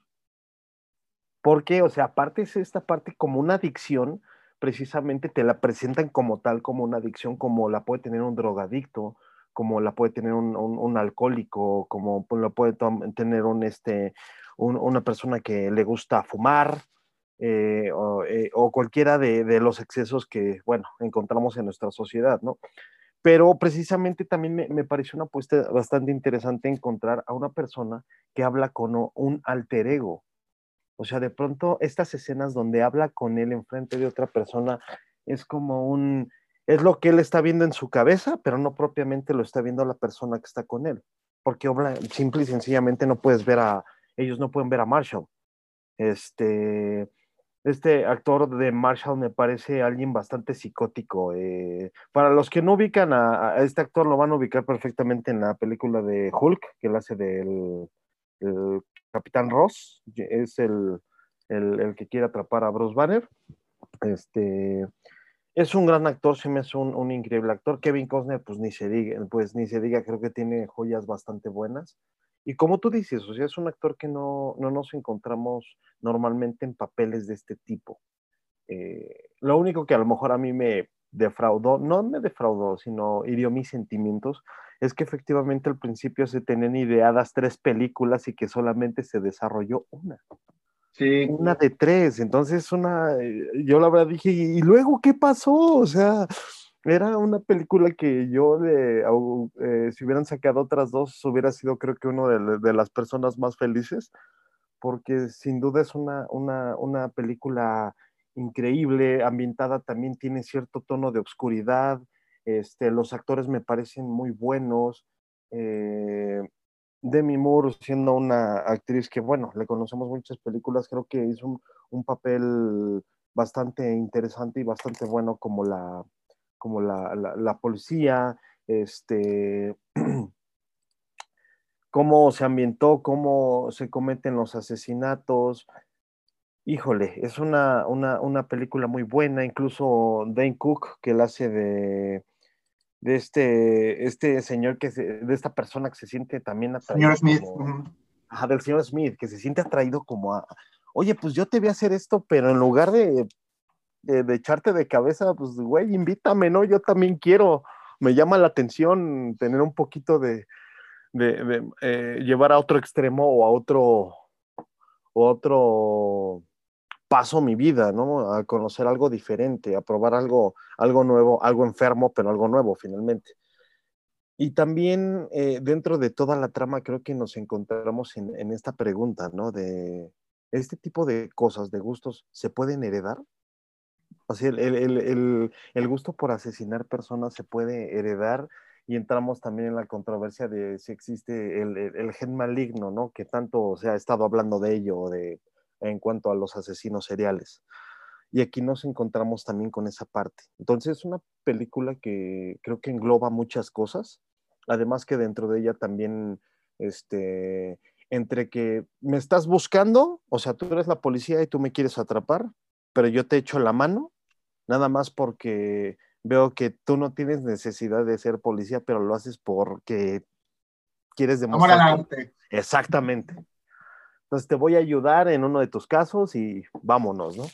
Porque, o sea, aparte es esta parte como una adicción, precisamente te la presentan como tal, como una adicción, como la puede tener un drogadicto, como la puede tener un, alcohólico, como la puede tener un, este, una persona que le gusta fumar, eh, eh, o, cualquiera de, los excesos que, bueno, encontramos en nuestra sociedad, ¿no? Pero precisamente también me, me, pareció una apuesta bastante interesante encontrar a una persona que habla con un alter ego. O sea, de pronto estas escenas donde habla con él enfrente de otra persona es como un, es lo que él está viendo en su cabeza, pero no propiamente lo está viendo la persona que está con él. Porque simple y sencillamente no puedes ver a, ellos no pueden ver a Marshall. Este, este actor de Marshall me parece alguien bastante psicótico. Eh, para los que no ubican a, este actor, lo van a ubicar perfectamente en la película de Hulk, que él hace del Capitán Ross, es el, el, que quiere atrapar a Bruce Banner. Este, es un gran actor, sí me es un, un, increíble actor. Kevin Costner, pues ni se diga, pues ni se diga, creo que tiene joyas bastante buenas. Y como tú dices, o sea, es un actor que no, no nos encontramos normalmente en papeles de este tipo. Eh, lo único que a lo mejor a mí me defraudó, no me defraudó, sino hirió mis sentimientos, es que efectivamente al principio se tenían ideadas tres películas y que solamente se desarrolló una. Sí. Una de tres. Entonces, una, eh, yo la verdad dije, ¿y luego qué pasó? O sea, era una película que yo, de, eh, si hubieran sacado otras dos, hubiera sido creo que uno de, las personas más felices, porque sin duda es una, una, película increíble, ambientada también tiene cierto tono de oscuridad, este, los actores me parecen muy buenos. Eh, Demi Moore, siendo una actriz que, bueno, le conocemos muchas películas, creo que hizo un, un papel bastante interesante y bastante bueno como la, como la, policía, este, cómo se ambientó, cómo se cometen los asesinatos. Híjole, es una, una, película muy buena, incluso Dane Cook, que la hace de, de este, este señor, que de esta persona que se siente también atraído. Señor Smith. ajá, del señor Smith, que se siente atraído como a, oye, pues yo te voy a hacer esto, pero en lugar de de, echarte de cabeza, pues, güey, invítame, ¿no? Yo también quiero, me llama la atención tener un poquito de, eh, llevar a otro extremo o a otro, otro paso mi vida, ¿no? A conocer algo diferente, a probar algo, algo nuevo, algo enfermo, pero algo nuevo finalmente. Y también eh, dentro de toda la trama creo que nos encontramos en, en, esta pregunta, ¿no? De este tipo de cosas, de gustos, ¿se pueden heredar? El, gusto por asesinar personas se puede heredar y entramos también en la controversia de si existe el, gen maligno, ¿no? Que tanto se ha estado hablando de ello de, en cuanto a los asesinos seriales. Y aquí nos encontramos también con esa parte. Entonces es una película que creo que engloba muchas cosas, además que dentro de ella también, este, entre que me estás buscando, o sea, tú eres la policía y tú me quieres atrapar, pero yo te echo la mano, nada más porque veo que tú no tienes necesidad de ser policía, pero lo haces porque quieres demostrar. Exactamente. Entonces te voy a ayudar en uno de tus casos y vámonos, ¿no?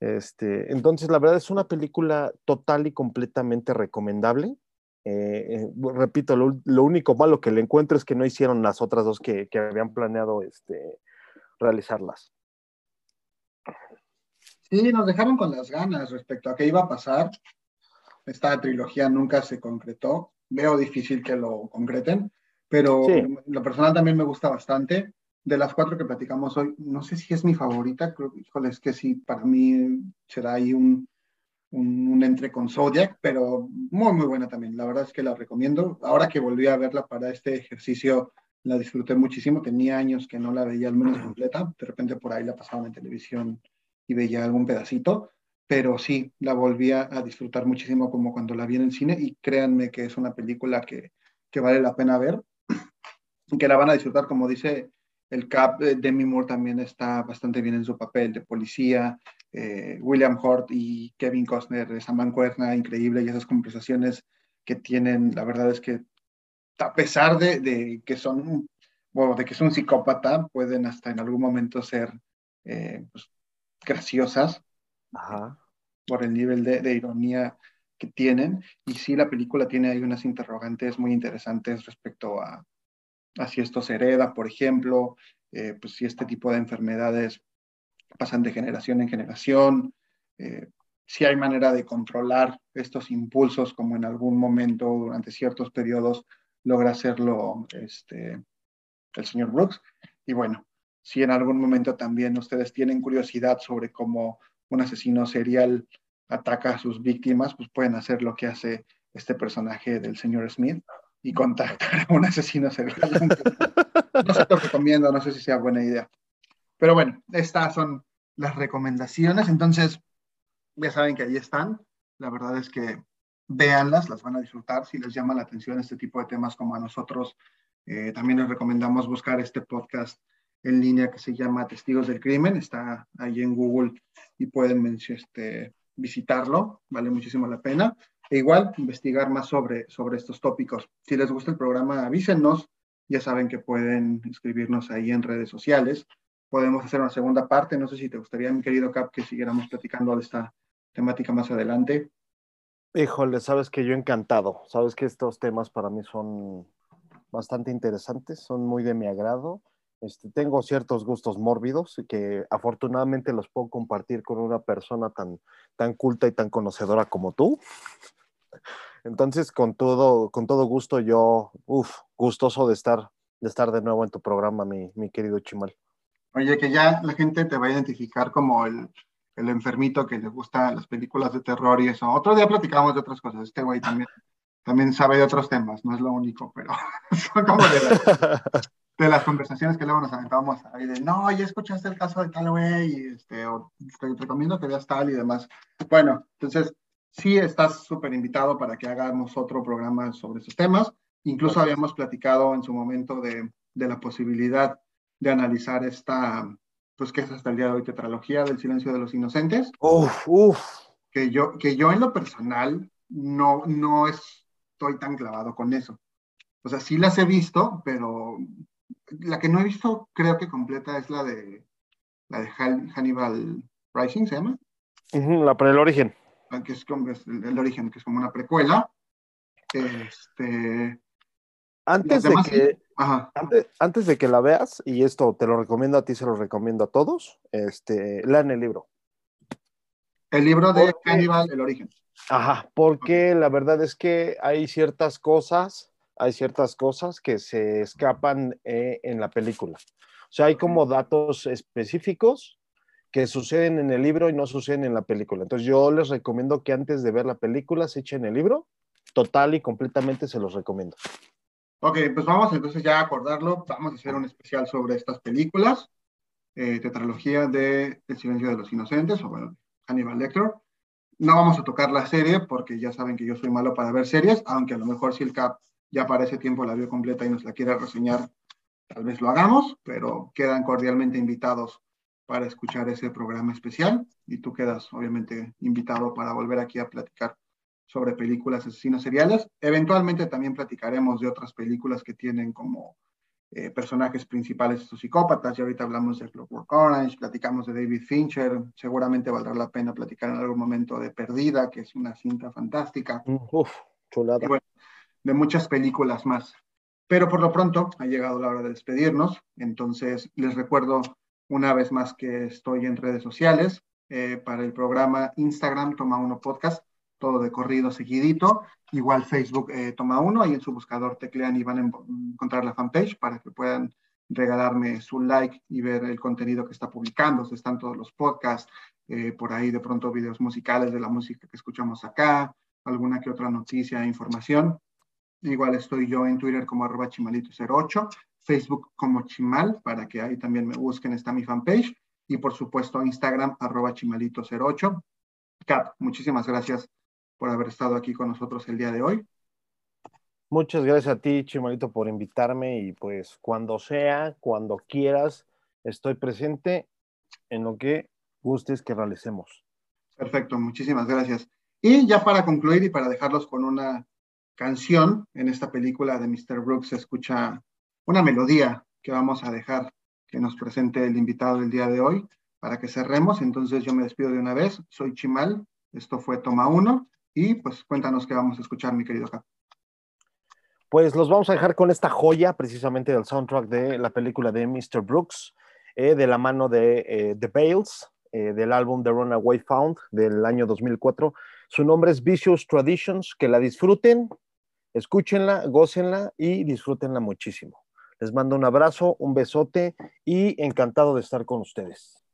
Este, entonces, la verdad es una película total y completamente recomendable. Eh, eh, repito, lo, único malo que le encuentro es que no hicieron las otras dos que, que habían planeado este, realizarlas. Sí, nos dejaron con las ganas respecto a qué iba a pasar. Esta trilogía nunca se concretó. Veo difícil que lo concreten, pero lo personal también me gusta bastante. De las cuatro que platicamos hoy, no sé si es mi favorita, creo híjole, es que sí, para mí será ahí un, un, un, entre con Zodiac, pero muy, muy buena también. La verdad es que la recomiendo. Ahora que volví a verla para este ejercicio, la disfruté muchísimo. Tenía años que no la veía al menos completa. De repente por ahí la pasaban en televisión y veía algún pedacito, pero sí, la volví a, disfrutar muchísimo como cuando la vi en el cine y créanme que es una película que, que vale la pena ver y que la van a disfrutar, como dice el Cap, eh, Demi Moore también está bastante bien en su papel de policía, eh, William Hurt y Kevin Costner, esa mancuerna increíble y esas conversaciones que tienen, la verdad es que a pesar de, de que son, bueno, de que es un psicópata, pueden hasta en algún momento ser eh, pues, graciosas por el nivel de, ironía que tienen. Y sí, la película tiene ahí unas interrogantes muy interesantes respecto a, si esto se hereda, por ejemplo, eh, pues si este tipo de enfermedades pasan de generación en generación, eh, si hay manera de controlar estos impulsos, como en algún momento durante ciertos periodos logra hacerlo este, el señor Brooks. Y bueno, si en algún momento también ustedes tienen curiosidad sobre cómo un asesino serial ataca a sus víctimas, pues pueden hacer lo que hace este personaje del señor Smith y contactar a un asesino serial. No se lo recomiendo, no sé si sea buena idea. Pero bueno, estas son las recomendaciones. Entonces, ya saben que ahí están. La verdad es que véanlas, las van a disfrutar. Si les llama la atención este tipo de temas como a nosotros, eh, también les recomendamos buscar este podcast en línea que se llama Testigos del Crimen, está ahí en Google y pueden este, visitarlo, vale muchísimo la pena. E igual, investigar más sobre, sobre estos tópicos. Si les gusta el programa, avísenos, ya saben que pueden escribirnos ahí en redes sociales. Podemos hacer una segunda parte, no sé si te gustaría, mi querido Cap, que siguiéramos platicando de esta temática más adelante. Híjole, sabes que yo encantado, sabes que estos temas para mí son bastante interesantes, son muy de mi agrado este, tengo ciertos gustos mórbidos que afortunadamente los puedo compartir con una persona tan, tan culta y tan conocedora como tú. Entonces, con todo, con todo gusto, yo, uff, gustoso de estar, de estar de nuevo en tu programa, mi, mi, querido Chimal. Oye, que ya la gente te va a identificar como el, el enfermito que le gusta las películas de terror y eso. Otro día platicamos de otras cosas. Este güey también, también sabe de otros temas, no es lo único, pero son como de de las conversaciones que luego nos aventábamos ahí de, no, ya escuchaste el caso de tal güey, este, o te recomiendo que veas tal y demás. Bueno, entonces, sí estás súper invitado para que hagamos otro programa sobre esos temas. Incluso habíamos platicado en su momento de, de, la posibilidad de analizar esta, pues que es hasta el día de hoy, tetralogía del silencio de los inocentes. Uf, uf. Que yo, que yo en lo personal no, no estoy tan clavado con eso. O sea, sí las he visto, pero la que no he visto, creo que completa, es la de la de Hannibal Rising, ¿se llama? la para el origen. Ah, que es como el, origen, que es como una precuela. Este. Antes de, que, antes, de que la veas, y esto te lo recomiendo a ti, se lo recomiendo a todos, este, lean el libro. El libro de Hannibal, el origen. Ajá, porque la verdad es que hay ciertas cosas hay ciertas cosas que se escapan eh, en la película. O sea, hay como datos específicos que suceden en el libro y no suceden en la película. Entonces yo les recomiendo que antes de ver la película se echen el libro. Total y completamente se los recomiendo. Ok, pues vamos entonces ya a acordarlo. Vamos a hacer un especial sobre estas películas. Eh, tetralogía de El silencio de los inocentes, o bueno, Hannibal Lecter. No vamos a tocar la serie porque ya saben que yo soy malo para ver series, aunque a lo mejor si el Cap ya para ese tiempo la vio completa y nos la quiere reseñar, tal vez lo hagamos, pero quedan cordialmente invitados para escuchar ese programa especial y tú quedas obviamente invitado para volver aquí a platicar sobre películas asesinos seriales. Eventualmente también platicaremos de otras películas que tienen como eh, personajes principales estos psicópatas. Y ahorita hablamos de Clockwork Orange, platicamos de David Fincher. Seguramente valdrá la pena platicar en algún momento de Perdida, que es una cinta fantástica. Uf, chulada de muchas películas más. Pero por lo pronto ha llegado la hora de despedirnos, entonces les recuerdo una vez más que estoy en redes sociales. Eh, para el programa Instagram Toma Uno Podcast, todo de corrido seguidito, igual Facebook eh, Toma Uno, ahí en su buscador teclean y van a encontrar la fanpage para que puedan regalarme su like y ver el contenido que está publicando, están todos los podcasts, eh, por ahí de pronto videos musicales de la música que escuchamos acá, alguna que otra noticia, información. Igual estoy yo en Twitter como arroba chimalito08, Facebook como chimal, para que ahí también me busquen, está mi fanpage. Y por supuesto Instagram arroba chimalito08. Cap, muchísimas gracias por haber estado aquí con nosotros el día de hoy. Muchas gracias a ti, Chimalito, por invitarme y pues cuando sea, cuando quieras, estoy presente en lo que gustes que realicemos. Perfecto, muchísimas gracias. Y ya para concluir y para dejarlos con una canción, en esta película de Mr. Brooks se escucha una melodía que vamos a dejar que nos presente el invitado del día de hoy para que cerremos. Entonces yo me despido de una vez. Soy Chimal, esto fue Toma 1 y pues cuéntanos qué vamos a escuchar, mi querido Cap. Pues los vamos a dejar con esta joya precisamente del soundtrack de la película de Mr. Brooks, eh, de la mano de eh, The Bales, eh, del álbum The Runaway Found del año 2004. Su nombre es Vicious Traditions, que la disfruten, escúchenla, gócenla y disfrútenla muchísimo. Les mando un abrazo, un besote y encantado de estar con ustedes.